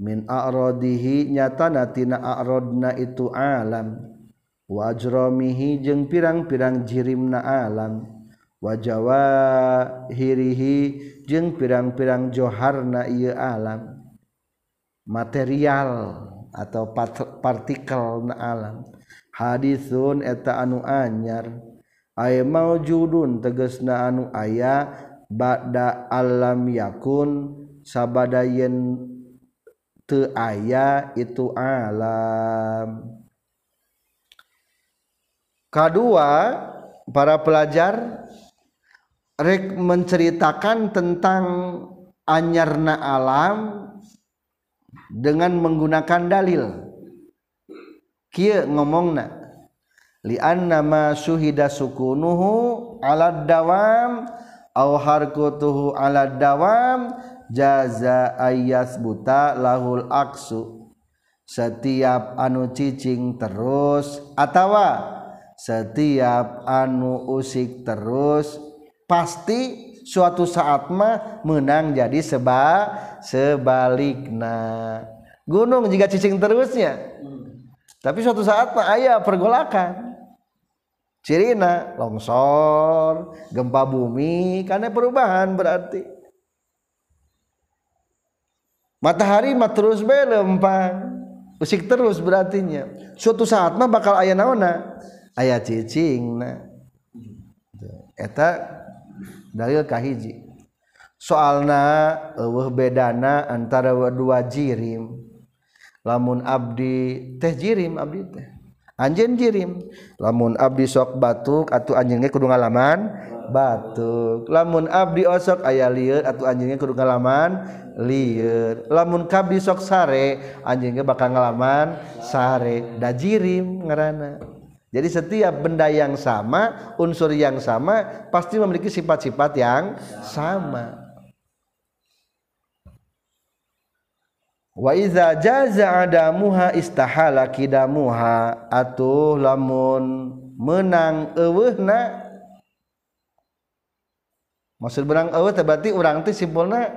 min a'radihi nyatana tina a'radna itu alam wa ajramihi jeung pirang-pirang jirimna alam wa jawahirihi jeung pirang-pirang joharna ieu alam material atau partikel na alam. Hadisun eta anu anyar. Mau judun teges na anu aya bakda alam yakun sabada yen te aya itu alam. Kedua para pelajar rek menceritakan tentang anyarna alam dengan menggunakan dalil. Kia ngomongna lian nama syuhida sukunuhu ala dawam au harkutuhu ala dawam jaza ayas buta lahul aksu. Setiap anu cicing terus atawa setiap anu usik terus pasti suatu saat mah menang jadi seba sebalikna. Gunung jika cicing terusnya. Hmm. Tapi suatu saat mah ayah pergolakan. cirina longsor gempa bumi karena perubahan berarti. Matahari mah terus belempang usik terus berartinya. Suatu saat mah bakal ayah naona ayah cicing na. Eta dalil kahiji soalna eueuh bedana antara dua jirim. Lamun abdi teh jirim abdi teh. anjen jirim lamun abdi sok batuk atau anjingnya kudu ngalaman batuk. Lamun abdi osok ayah liur atau anjingnya kudu ngalaman liur lamun kabdi sok sare anjingnya bakal ngalaman sare. Da jirim ngerana jadi setiap benda yang sama unsur yang sama pasti memiliki sifat-sifat yang sama. Wa iza jaza adamuha istahala kidamuha. Atuh lamun menang eueuhna maksud berang eueuh teh berarti urang teh simpulna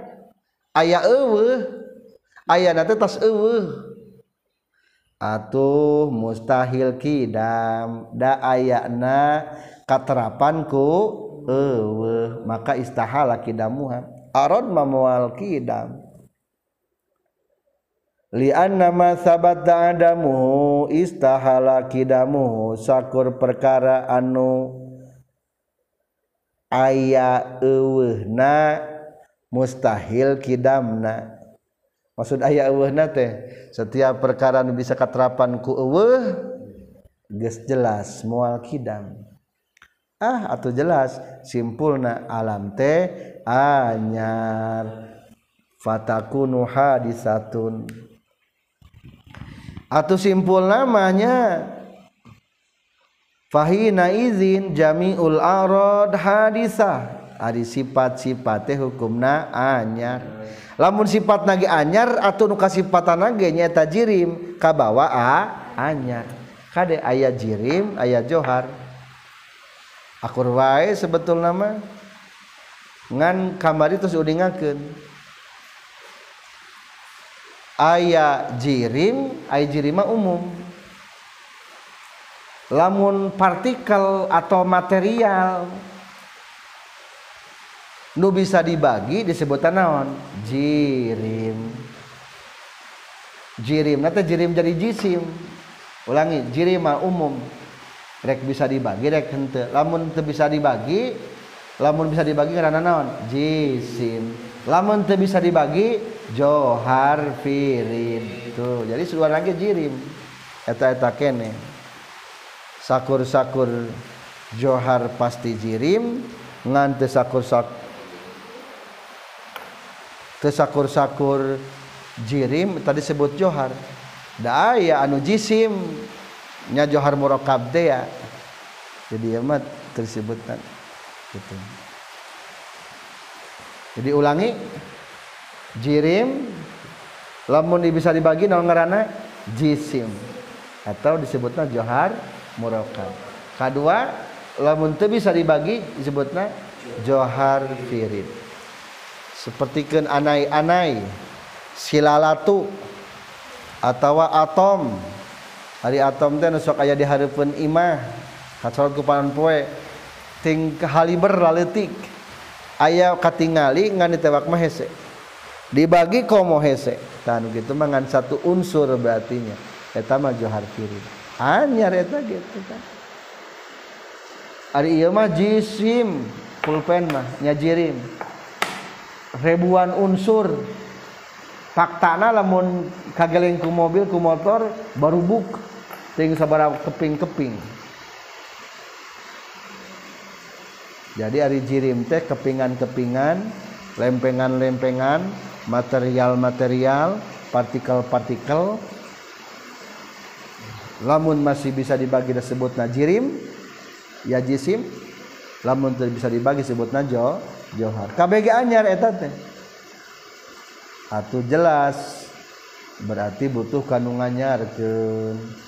aya eueuh aya teh tas eueuh. Atuh mustahil kidam da ayana katerapan ku eueuh maka istahala kidamuha. Arad mamual kidam lian nama sabat adamu istahala kidamu sakur perkara anu aya eueuhna mustahil kidamna. Maksud aya eueuhna teh setiap perkara nu bisa katerapan ku eueuh geus jelas moal kidam. Ah atau jelas simpulna alam teh anyar. Fatakunu hadisatun. atau simpul namanya. Fahina izin jamiul arad hadisah. Ari sifat-sifat teh hukumna anyar. Lamun sifat nage anyar atau nuka sifatan nage nyata jirim kabawa a anyar. Kade aya jirim aya johar. Akur wae sebetul nama ngan kamari terus udingakeun. Aya jirim aya jirima umum. Lamun partikel atau material nu bisa dibagi disebut naon? Jirim. Jirim nanti jirim jadi jisim. Ulangi jirima umum. Rek bisa dibagi rek hente lamun bisa dibagi lamun bisa dibagi karena naon? Jisim lamun teu bisa dibagi Johar Firin tuh jadi sudah lagi jirim. Eta eta kene. Sakur-sakur Johar pasti jirim ngan sakur sak sakur sakur jirim tadi sebut Johar. Da aya anu jisim nya Johar murakab teh ya. Jadi amat tersebutkan gitu jadi ulangi. Jirim. Lamun bisa dibagi nol ngerana jisim. Atau disebutnya johar murakab kedua lamun itu bisa dibagi disebutnya johar firid. Seperti kan anai-anai. Silalatu. Atau atom. Hari atom teh nusok aya di harapan imah kacorot kupanan poe. Ting haliber laletik ayaah katingali ngan ditewak mah hese. Dibagi komo hese. Tanu gitu mangan satu unsur berartinya. Eta mah johar kiri. Anyar eta gitu kan. Ari ieu mah jisim pulpen mah nyajirim. Ribuan unsur. Faktana lamun kageleng ku mobil ku motor baru buk. Ting sabaraha keping-keping. Jadi ari jirim teh kepingan-kepingan lempengan-lempengan material-material partikel-partikel. Lamun masih bisa dibagi disebut najirim ya jisim. Lamun bisa dibagi sebut najo johar. KBG anyar eta teh. Atuh jelas berarti butuh kandungannya nyarkeun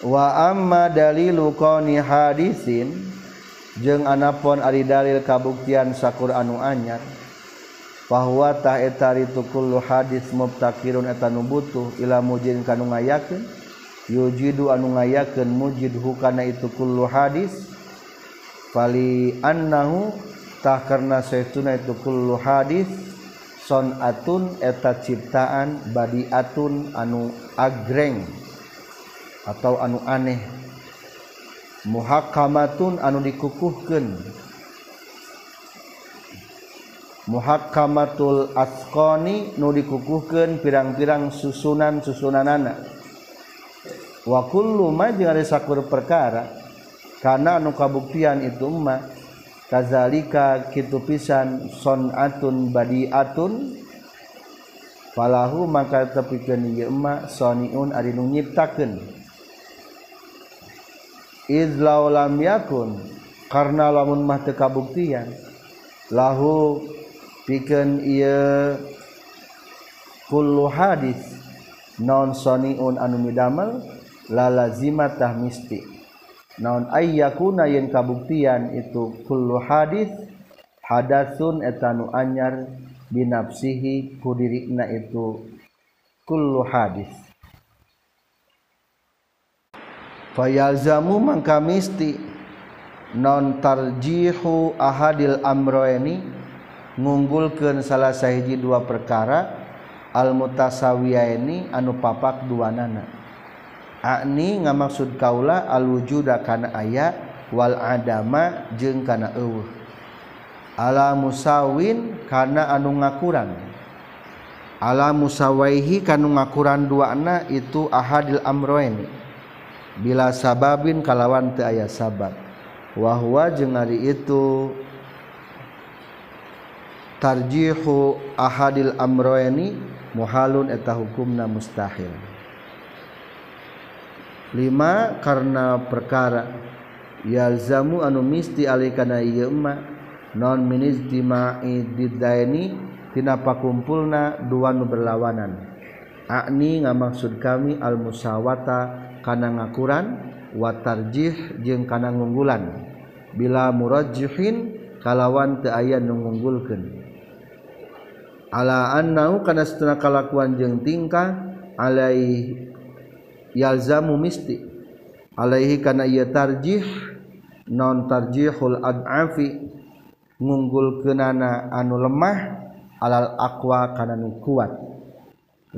wa amma dalilu qani hadisin jeung anapun ari dalil kabuktian sakur anu anyar bahwa ta eta ritu kullu hadis mubtakirun eta nu butuh ila mujid kanu ngayakeun yujidu anu ngayakeun mujid hukana itu kullu hadis fali annahu tah karna saytuna itu kullu hadis sonatun eta ciptaan badiatun anu agreng. atau anu aneh. Muhakamatun anu dikukuhkan muhakamatul asqani nu dikukuhkan pirang-pirang susunan susunan anak wa kullu ma jeung ari sakur perkara kana anu kabuktian itu ma kazalika kitu pisan sonatun badiatun falahu maka tepikeun ieu ma soniun ari nu nyiptakeun. izlau lam yakun karena lamun mah teu kabuktian. Lahu pikeun ieu kullu hadis non soniun anu midamel la lazimatah misti. Naon ayyakuna yen kabuktian itu kullu hadis hadatsun etanu anyar binafsihi kudirikna itu kullu hadis. fayalzamu mangkamisti non tarjihu ahadil amroeni ngunggulkeun salah sahiji dua perkara al mutasawiyaini anu papak dua duanana. Akni ngamaksud kaula al wujuda kana aya wal adama jeung kana eueuh. Ala musawin kana anu ngakuran. Ala musawaihi kanu ngakuran duana itu ahadil amroeni bila sababin kalawan teu aya sabab. Wahwa jeung ari itu tarjihu ahadil amroeni muhalun eta hukumna mustahil. Lima karena perkara yalzamu anu misti alikana ieu ma non min ijtima'i didaini tina pakumpulna dua nu berlawanan. Akni ngamaksud kami al musawata kana ngakuran watarjih jeung kana ngunggulan. Bila murajjihin kalawan teu aya nu ngunggulkeun. Ala annau kana satuna kalakuan jeung tingkah alai yalzamu misti. Alaihi kana ieu tarjih non tarjihul ad'afi ngunggulkeunana anu lemah alal aqwa kana nu kuat.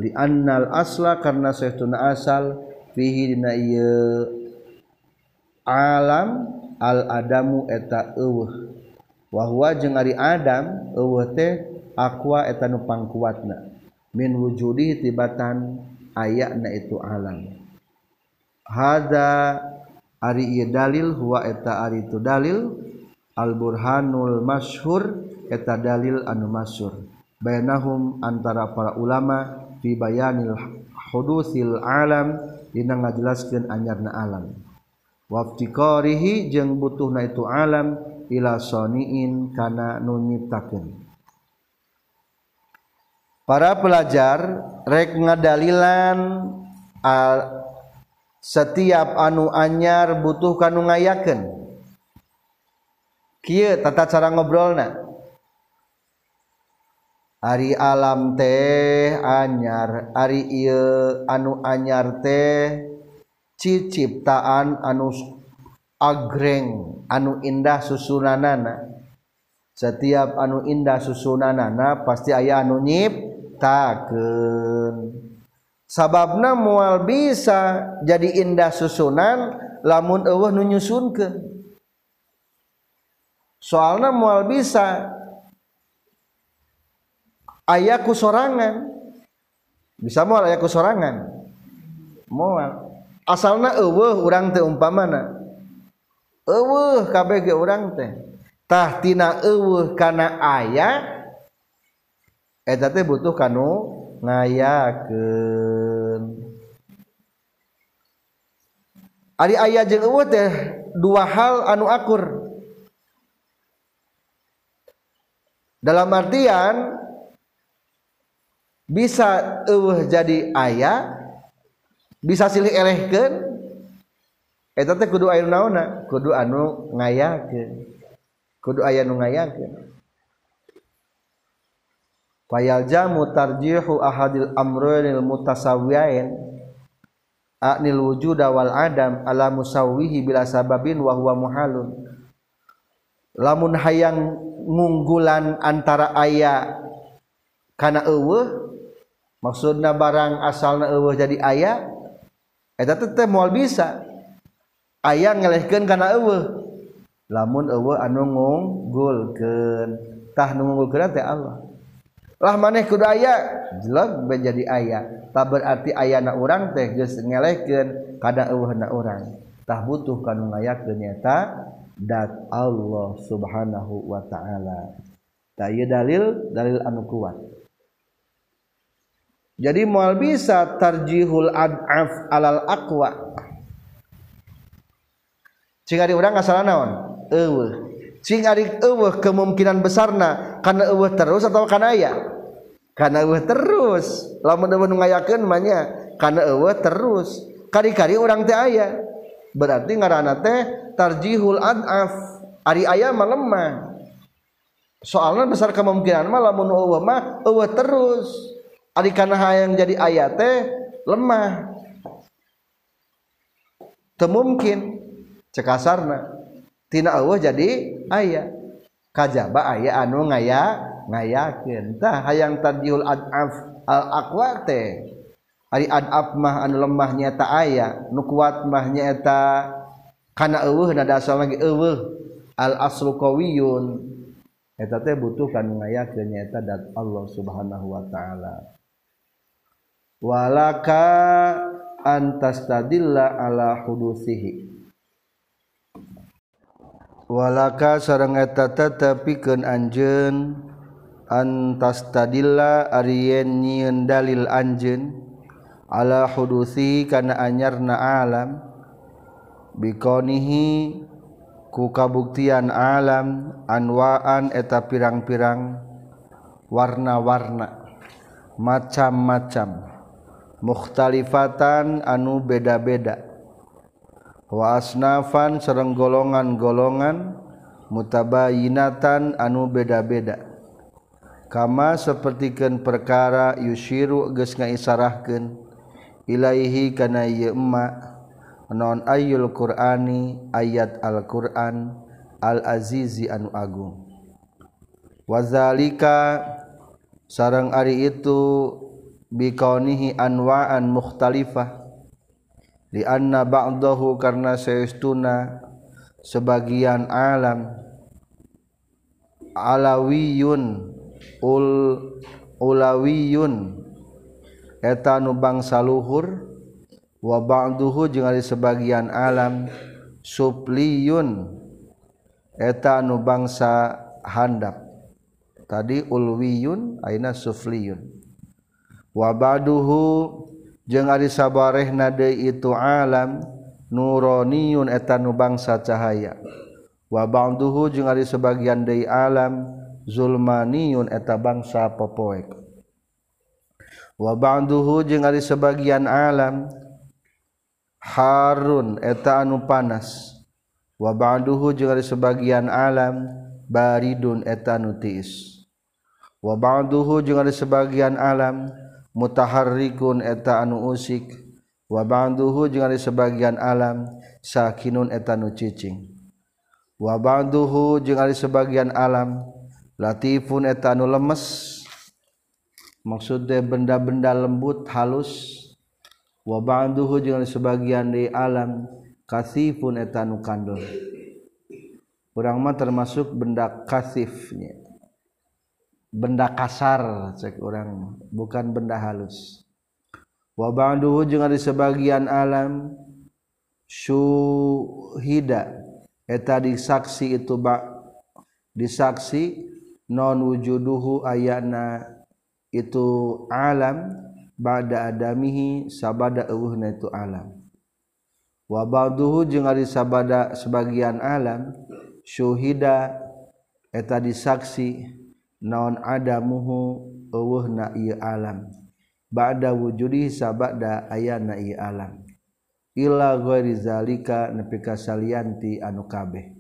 Li annal asla karna saytuna asal fihi dina ieu. Alam al adamu eta eueuh. Wa huwa jeung ari adam eueuh teh aqwa eta nu pangkuatna. Min wujudi tibatan ayana itu alam. Hada ari ieu dalil huwa eta ari itu dalil al burhanul masyhur eta dalil anu masyhur. Bainahum antara para ulama fi bayanil hudusil alam dina ngajelaskeun anyarna alam. Waftiqarihi jeung butuhna itu alam ila soniin kana nu nyiptakeun. Para pelajar rek ngadalilan al, setiap anu anyar butuh kanu ngayaken. kieu tata cara ngobrolna. Ari alam teh anyar Ari ieu anu anyar teh ciciptaan anu agreng anu indah susunanana. Setiap anu indah susunanana pasti ayah anu nyip taken sababna mual bisa jadi indah susunan lamun eueuh nu nyusunkeun. Soalna mual bisa ayaku sorangan. Bisa mual ayaku sorangan? Mual. Asalna eueuh urang teh umpamana. Eueuh kabeh ge urang teh. Tah tina eueuh kana aya eta teh butuh kanu ngayakeun. Ari aya jeung eueuh teh dua hal anu akur. Dalam artian bisa uh, jadi ayah bisa silih elehkan eta teh kudu aya naona kudu anu ngayakeun. Kudu aya nu ngayakeun. Fayaljamu tarjihu ahadil amraynil mutasawiyain anil wujuda wal adam ala musawwihi bila sababin wa huwa muhalun. Lamun hayang ngunggulan antara aya karena maksudnya barang asal jadi ayah moal bisa. Ayaah ngelehkan karena lamun eueuh anu ngunggulkeun. Tah nu ngunggulkeun teh Allah. Lah maneh kudu aya jelek menjadi ayah tak berarti ayana orang teh geus ngelehkeun kada eueuhna karena orangtah butuh kan ngayakeun nyata dat Allah subhanahu Wa Ta'ala. Tay dalil dalil anu kuat. jadi mual bisa tarjihul ad'af alal aqwa. Cing ari urang asal naon eueuh. Cing ari eueuh kemungkinan besarna kana eueuh terus atau kana aya? Kana eueuh terus. Lamun eueuh nu ngayakeun mah nya kana eueuh terus. Kari-kari urang teh aya. Berarti ngaranna teh tarjihul ad'af. Ari aya mah lemah. Soalnya besar kemungkinan mah lamun eueuh mah eueuh terus. Ari kana hayang jadi ayat teh lemah. mungkin cekasarna tina Allah jadi ayat. Kajaba aya anu ngaya ngayakeun tah hayang tadiul adaf al aqwa teh. Ari adaf mah anu lemah nyata aya, nu kuat mah nyata kana eueuh dasar lagi eueuh al aslu qawiyun eta teh butuh kan ngayakeun nyaeta dat Allah Subhanahu wa taala walaka antas tadilla ala hudusihi. Walaka sareng eta tetepikeun anjeun antas tadilla arien nyieun dalil anjeun ala hudusi kana anyarna alam. Bikonihi ku kabuktian alam anwaan eta pirang-pirang warna-warna macam-macam mukhtalifatan anu beda-beda. Wasnafan serreng golongan-golongan mutabayinatan anu beda-beda. Kama sepertikan perkara yushiru geus ngaisarahkeun Ilaihi kana ieu emma non ayul Qurani ayat al-qur'an al-azizi anu Agung. Wazalika sareng Ari itu bikaunihi anwaan mukhtalifah. Lianna ba'dahu karena seistuna sebagian alam. Alawiyun ul ulawiyun. Eta nu bangsa luhur. Wa ba'duhu jeung ari sebagian alam. Supliyun. Eta nu bangsa handap. Tadi ulwiyun aina sufliyun. wabaduhu jeung ari sabareh nade itu alam nuroniyun eta nu bangsa cahaya. Wa ba'duhu jeung ari sebagian deui alam zulmaniyun eta bangsa popoek. Wa ba'duhu jeung ari sebagian alam harun eta anu panas. Wa ba'duhu jeung ari sebagian alam baridun eta nu tiis. Wa ba'duhu jeung ari sebagian alam mutaharrikun eta anu usik. Wa ba'duhu jeung ari sebagian alam sakinun eta nu cicing. Wa ba'duhu jeung ari sebagian alam latifun eta anu lemes. Maksudnya benda-benda lembut halus. Wa ba'duhu jeung ari sebagian di alam kasifun eta anu kandel urang mah termasuk benda kasifnya benda kasar cek orang. Bukan benda halus. Wa ba'duhu jeung di sebagian alam syuhida. Eta disaksi itu ba disaksi non wujuduhu ayana. Itu alam ba'da adamihi sabada eueuhna itu alam. Wa ba'duhu jeung ari sabada sebagian alam syuhida. Eta disaksi naon ada muhu eueuh na ieu alam. Ba'da wujudi sabada ayana ieu alam. Illa ghairi zalika nepi ka salianti anu kabeh.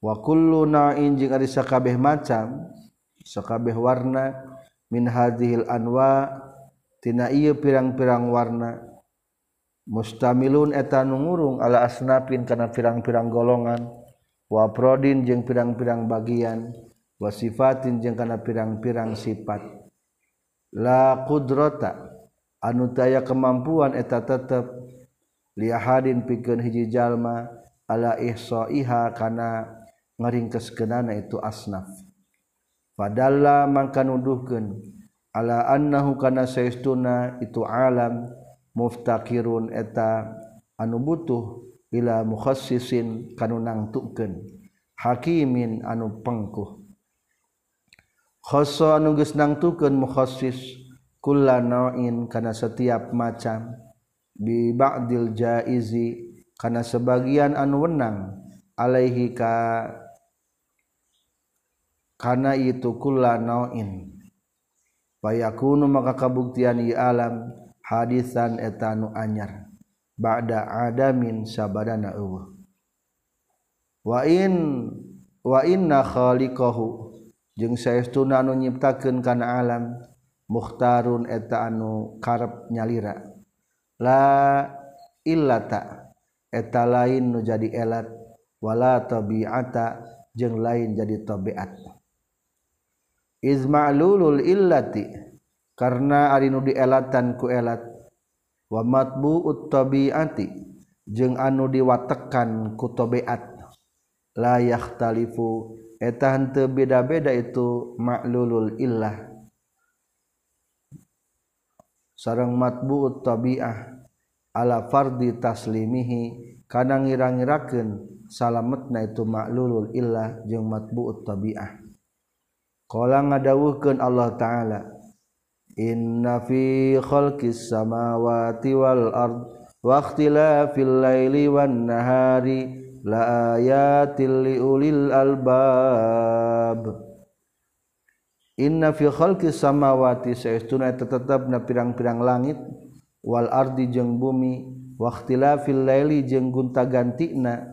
Wa kullu na'in jeung ari sakabeh macam sakabeh warna min hadhil anwa tina ieu pirang-pirang warna. Mustamilun eta nungurung ala asnapin kana pirang-pirang golongan. Wa prodin jeung pirang-pirang bagian. wasifatin jeung kana pirang-pirang sifat. La qudrata anu taya kemampuan eta tetep. Liahadin pikeun hiji jalma ala ihsaiha kana ngaringkeskeunana itu asnaf. Padalla mangka nuduhkeun ala annahu kana saestuna itu alam muftakirun eta anu butuh ila mukhassisin kanu nangtukeun hakimin anu pengkuh. khoso nuges nangtukeun mukhassis kulla nau'in kana setiap macam. Bi ba'dil jaizi kana sebagian anu wenang alaihi ka kana itu kulla nau'in. Payakunu maka kabuktian i alam hadisan etanu anyar. Ba'da adamin sabadana eueuh. Wa in wa inna khaliqahu jeung saestuna anu nyiptakeun kana alam mukhtarun eta anu karep nyalira. La illata eta lain nu jadi elat wala tabiata jeung lain jadi tabiat. Izma'lulul illati karena ari nu dielatan ku elat wa matbu'ut tabiati jeung anu diwatekan ku tabiat. La yakhtalifu eta henteu beda-beda itu ma'lulul illah. Sarang matbu'ut tabi'ah ala fardi taslimihi. Kana ngira-ngirakeun salametna itu maklulul illah jeung matbu'ut tabi'ah. Qala ngadawuhkeun Allah taala inna fi khalqis samawati wal ard wa ikhtilafil laili wan nahari la ayatil liulil albab. Inna fi khalqis samawati saestuna tetep na pirang-pirang langit wal ardi jeung bumi waqtilafil laili jeung gonta-gantina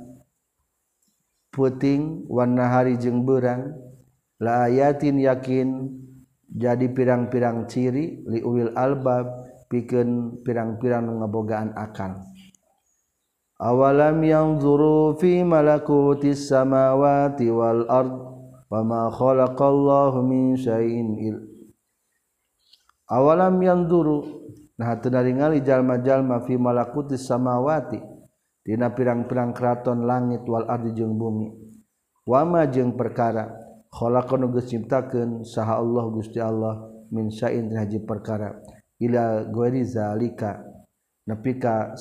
puting wan nahari jeung beurang. La ayatin yakin jadi pirang-pirang ciri liulil albab pikeun pirang-pirang ngabogaan akal. awalam yang zuru fi malakutis samawati wal ard wa ma khalaqallahu min syai'in il awalam yang zuru nah teu ningali jalma-jalma fi malakutis samawati dina pirang-pirang keraton langit wal ardi jeung bumi. Wama jeung perkara. Khalaqan geus ciptakeun saha Allah Gusti Allah min syai'in haji perkara. Ila ghairi zalika. Nepi ka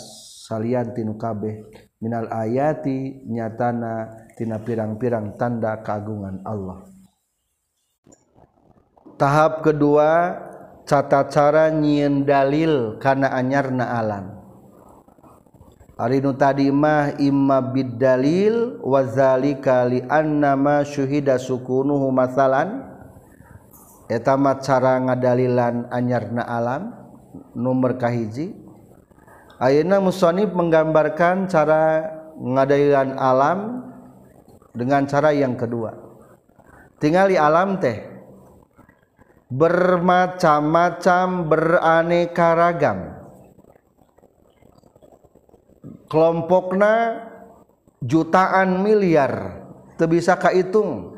salian tinu kabeh. Minal ayati nyatana tina pirang-pirang tanda keagungan Allah. Tahap kedua cata cara nyieun dalil kana anyarna alam. Arinu tadi mah imma bidalil wa zalika li anna ma syuhida sukunuhu masalan. Eta mah cara ngadalilan anyarna alam nomor kahiji ayeuna musannif menggambarkan cara ngadalilan alam dengan cara yang kedua. Tinggali alam teh bermacam-macam beraneka ragam. Kelompokna jutaan miliar bisa kahitung.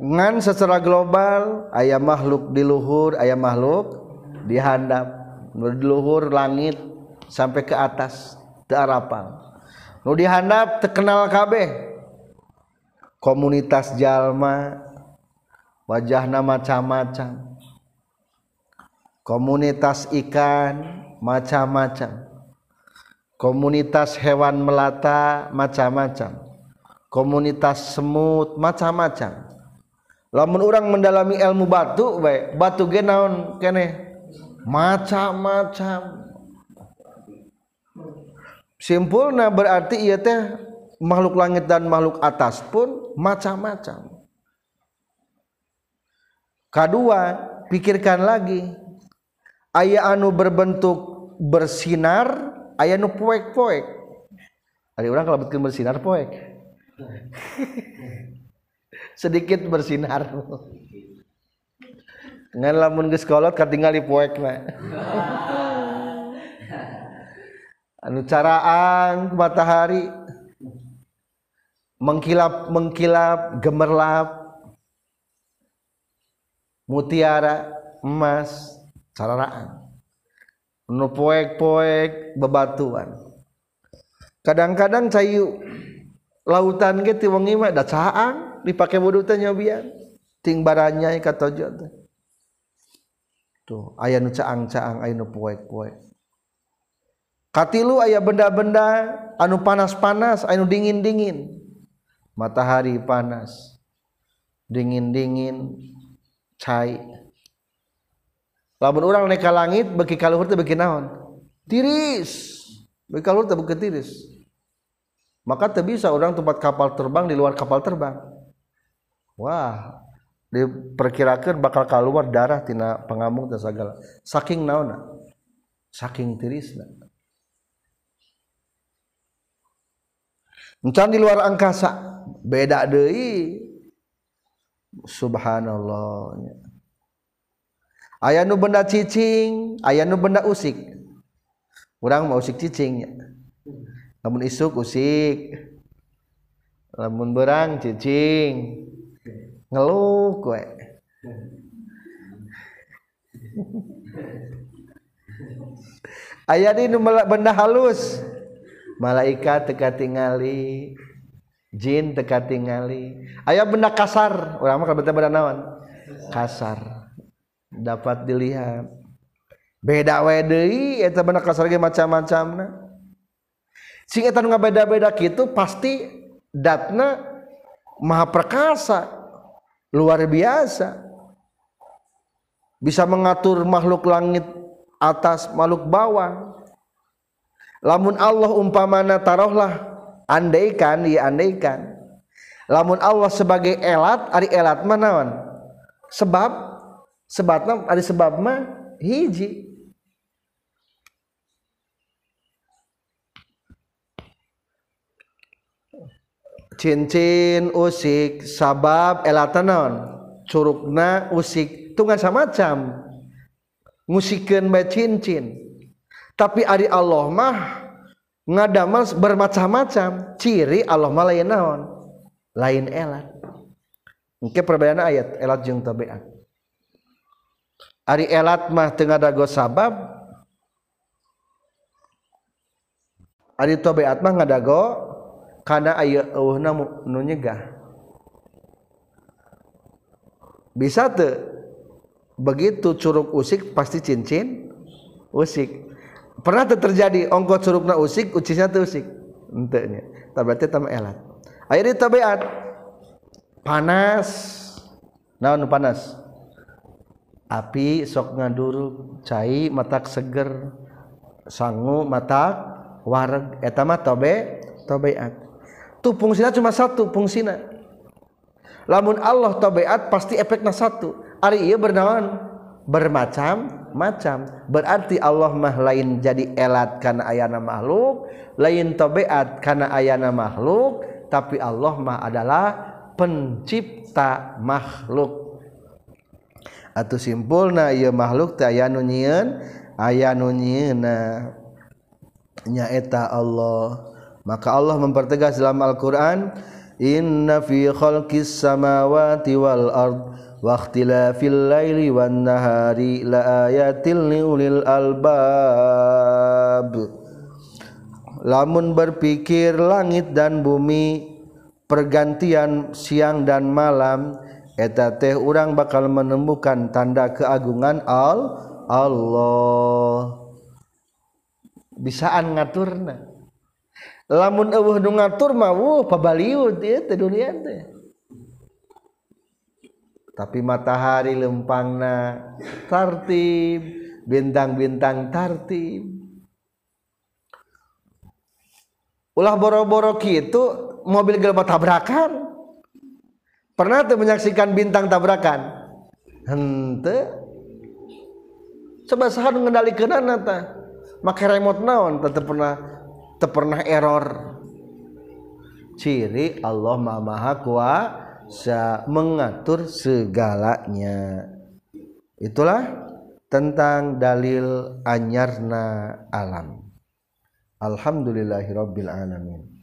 Ngan secara global ayah makhluk di luhur ayah makhluk di handap di luhur langit sampai ke atas teu arapal. Nu dihandap terkenal kabeh. Komunitas jalma wajahna macam-macam. Komunitas ikan macam-macam. Komunitas hewan melata macam-macam. Komunitas semut macam-macam. Lamun orang mendalami ilmu batu baik batu ge naon kene macam-macam. Simpulna berarti ia teh makhluk langit dan makhluk atas pun macam-macam. Kedua pikirkan lagi. Ayah anu berbentuk bersinar ayah anu poek-poek. Ada orang kalau betul bersinar poek. *laughs* Sedikit bersinar dengan lamun geus kolot katingali poek na *laughs* anu caraan matahari. Mengkilap mengkilap gemerlap. Mutiara emas caraan nu poek-poek bebatuan. Kadang-kadang cayu lautan ge ti wengi mah da caang dipakai wudhu tanya biar ting baranya kata tuh aya nu caang-caang aya nu poek-poek katilu aya benda-benda anu panas-panas anu dingin-dingin. Matahari panas dingin-dingin cai. Lamun orang naik ke langit beki kaluhur teh beki naon? Tiris. Beki kaluhur teh beki tiris. Maka teu bisa orang tempat kapal terbang di luar kapal terbang. Wah diperkirakan bakal keluar darah tina pengambung dan segala saking naona saking tirisna. Encan di luar angkasa beda deui. Subhanallah aya nu benda cicing aya nu benda usik. Urang mau usik cicing lamun isuk usik. Lamun berang cicing ngeluh kue ayat ini benda halus. Malaikat teka tingali jin teka tingali. Ayat benda kasar. Orang mah benda benda naon? Kasar. Dapat dilihat. Beda wedi eta benda kasar ge macam-macamna. Sing eta nu beda-beda kitu pasti datna maha perkasa luar biasa. Bisa mengatur makhluk langit atas makhluk bawah. Lamun Allah umpamana tarohlah andaikan ya andaikan. Lamun Allah sebagai elat ari elat manawan sebab sebabna ari sebab mah hiji cincin usik sabab elatanon. Curugna usik tungan samacam musikeun bae cincin. Tapi ari Allah mah ngadamel bermacam-macam. Ciri Allah mah lain naon? Lain elat. Oke perbedaan ayat elat jeung tabiat ari elat mah tengah dago sabab. Ari tabiat mah ngadago karena aya nu nyegah. Bisa te begitu curug usik pasti cincin usik. Pernah te terjadi ongkot curugna usik ucisnya te usik. Entenya tak berarti tam elat. Akhirnya tabiat panas. Naon panas? Api sok ngaduru cai matak seger sangu matak wareg. Etama tobe tobeat. tuh fungsinya cuma satu fungsina lamun Allah tabiat pasti efeknya satu. Ari iya bernawan bermacam-macam berarti Allah mah lain jadi elat karena ayana makhluk lain tabiat karena ayana makhluk tapi Allah mah adalah pencipta makhluk. Atau simpulna ieu makhluk teh aya nu nyieun aya nu nyaeta Allah. Maka Allah mempertegas dalam Al-Qur'an inna fi khalqis samawati wal ard wa ikhtilafil laili wan nahari la ayatil liulil albab. Lamun berpikir langit dan bumi pergantian siang dan malam eta teh urang bakal menemukan tanda keagungan al Allah bisaan ngaturna lamun eueuh nu ngatur mah wuh pabaliut ieu teh dunia teh. Tapi matahari lempangna tartib bintang-bintang tartib. Ulah boro-boro kitu mobil gelap tabrakan. Pernah tuh menyaksikan bintang tabrakan? Hente coba sahan mengendalikan nata make remote naon? Tetep pernah pernah error. Ciri Allah maha kuasa mengatur segalanya. Itulah tentang dalil anyarna alam. Alhamdulillahirabbil alamin.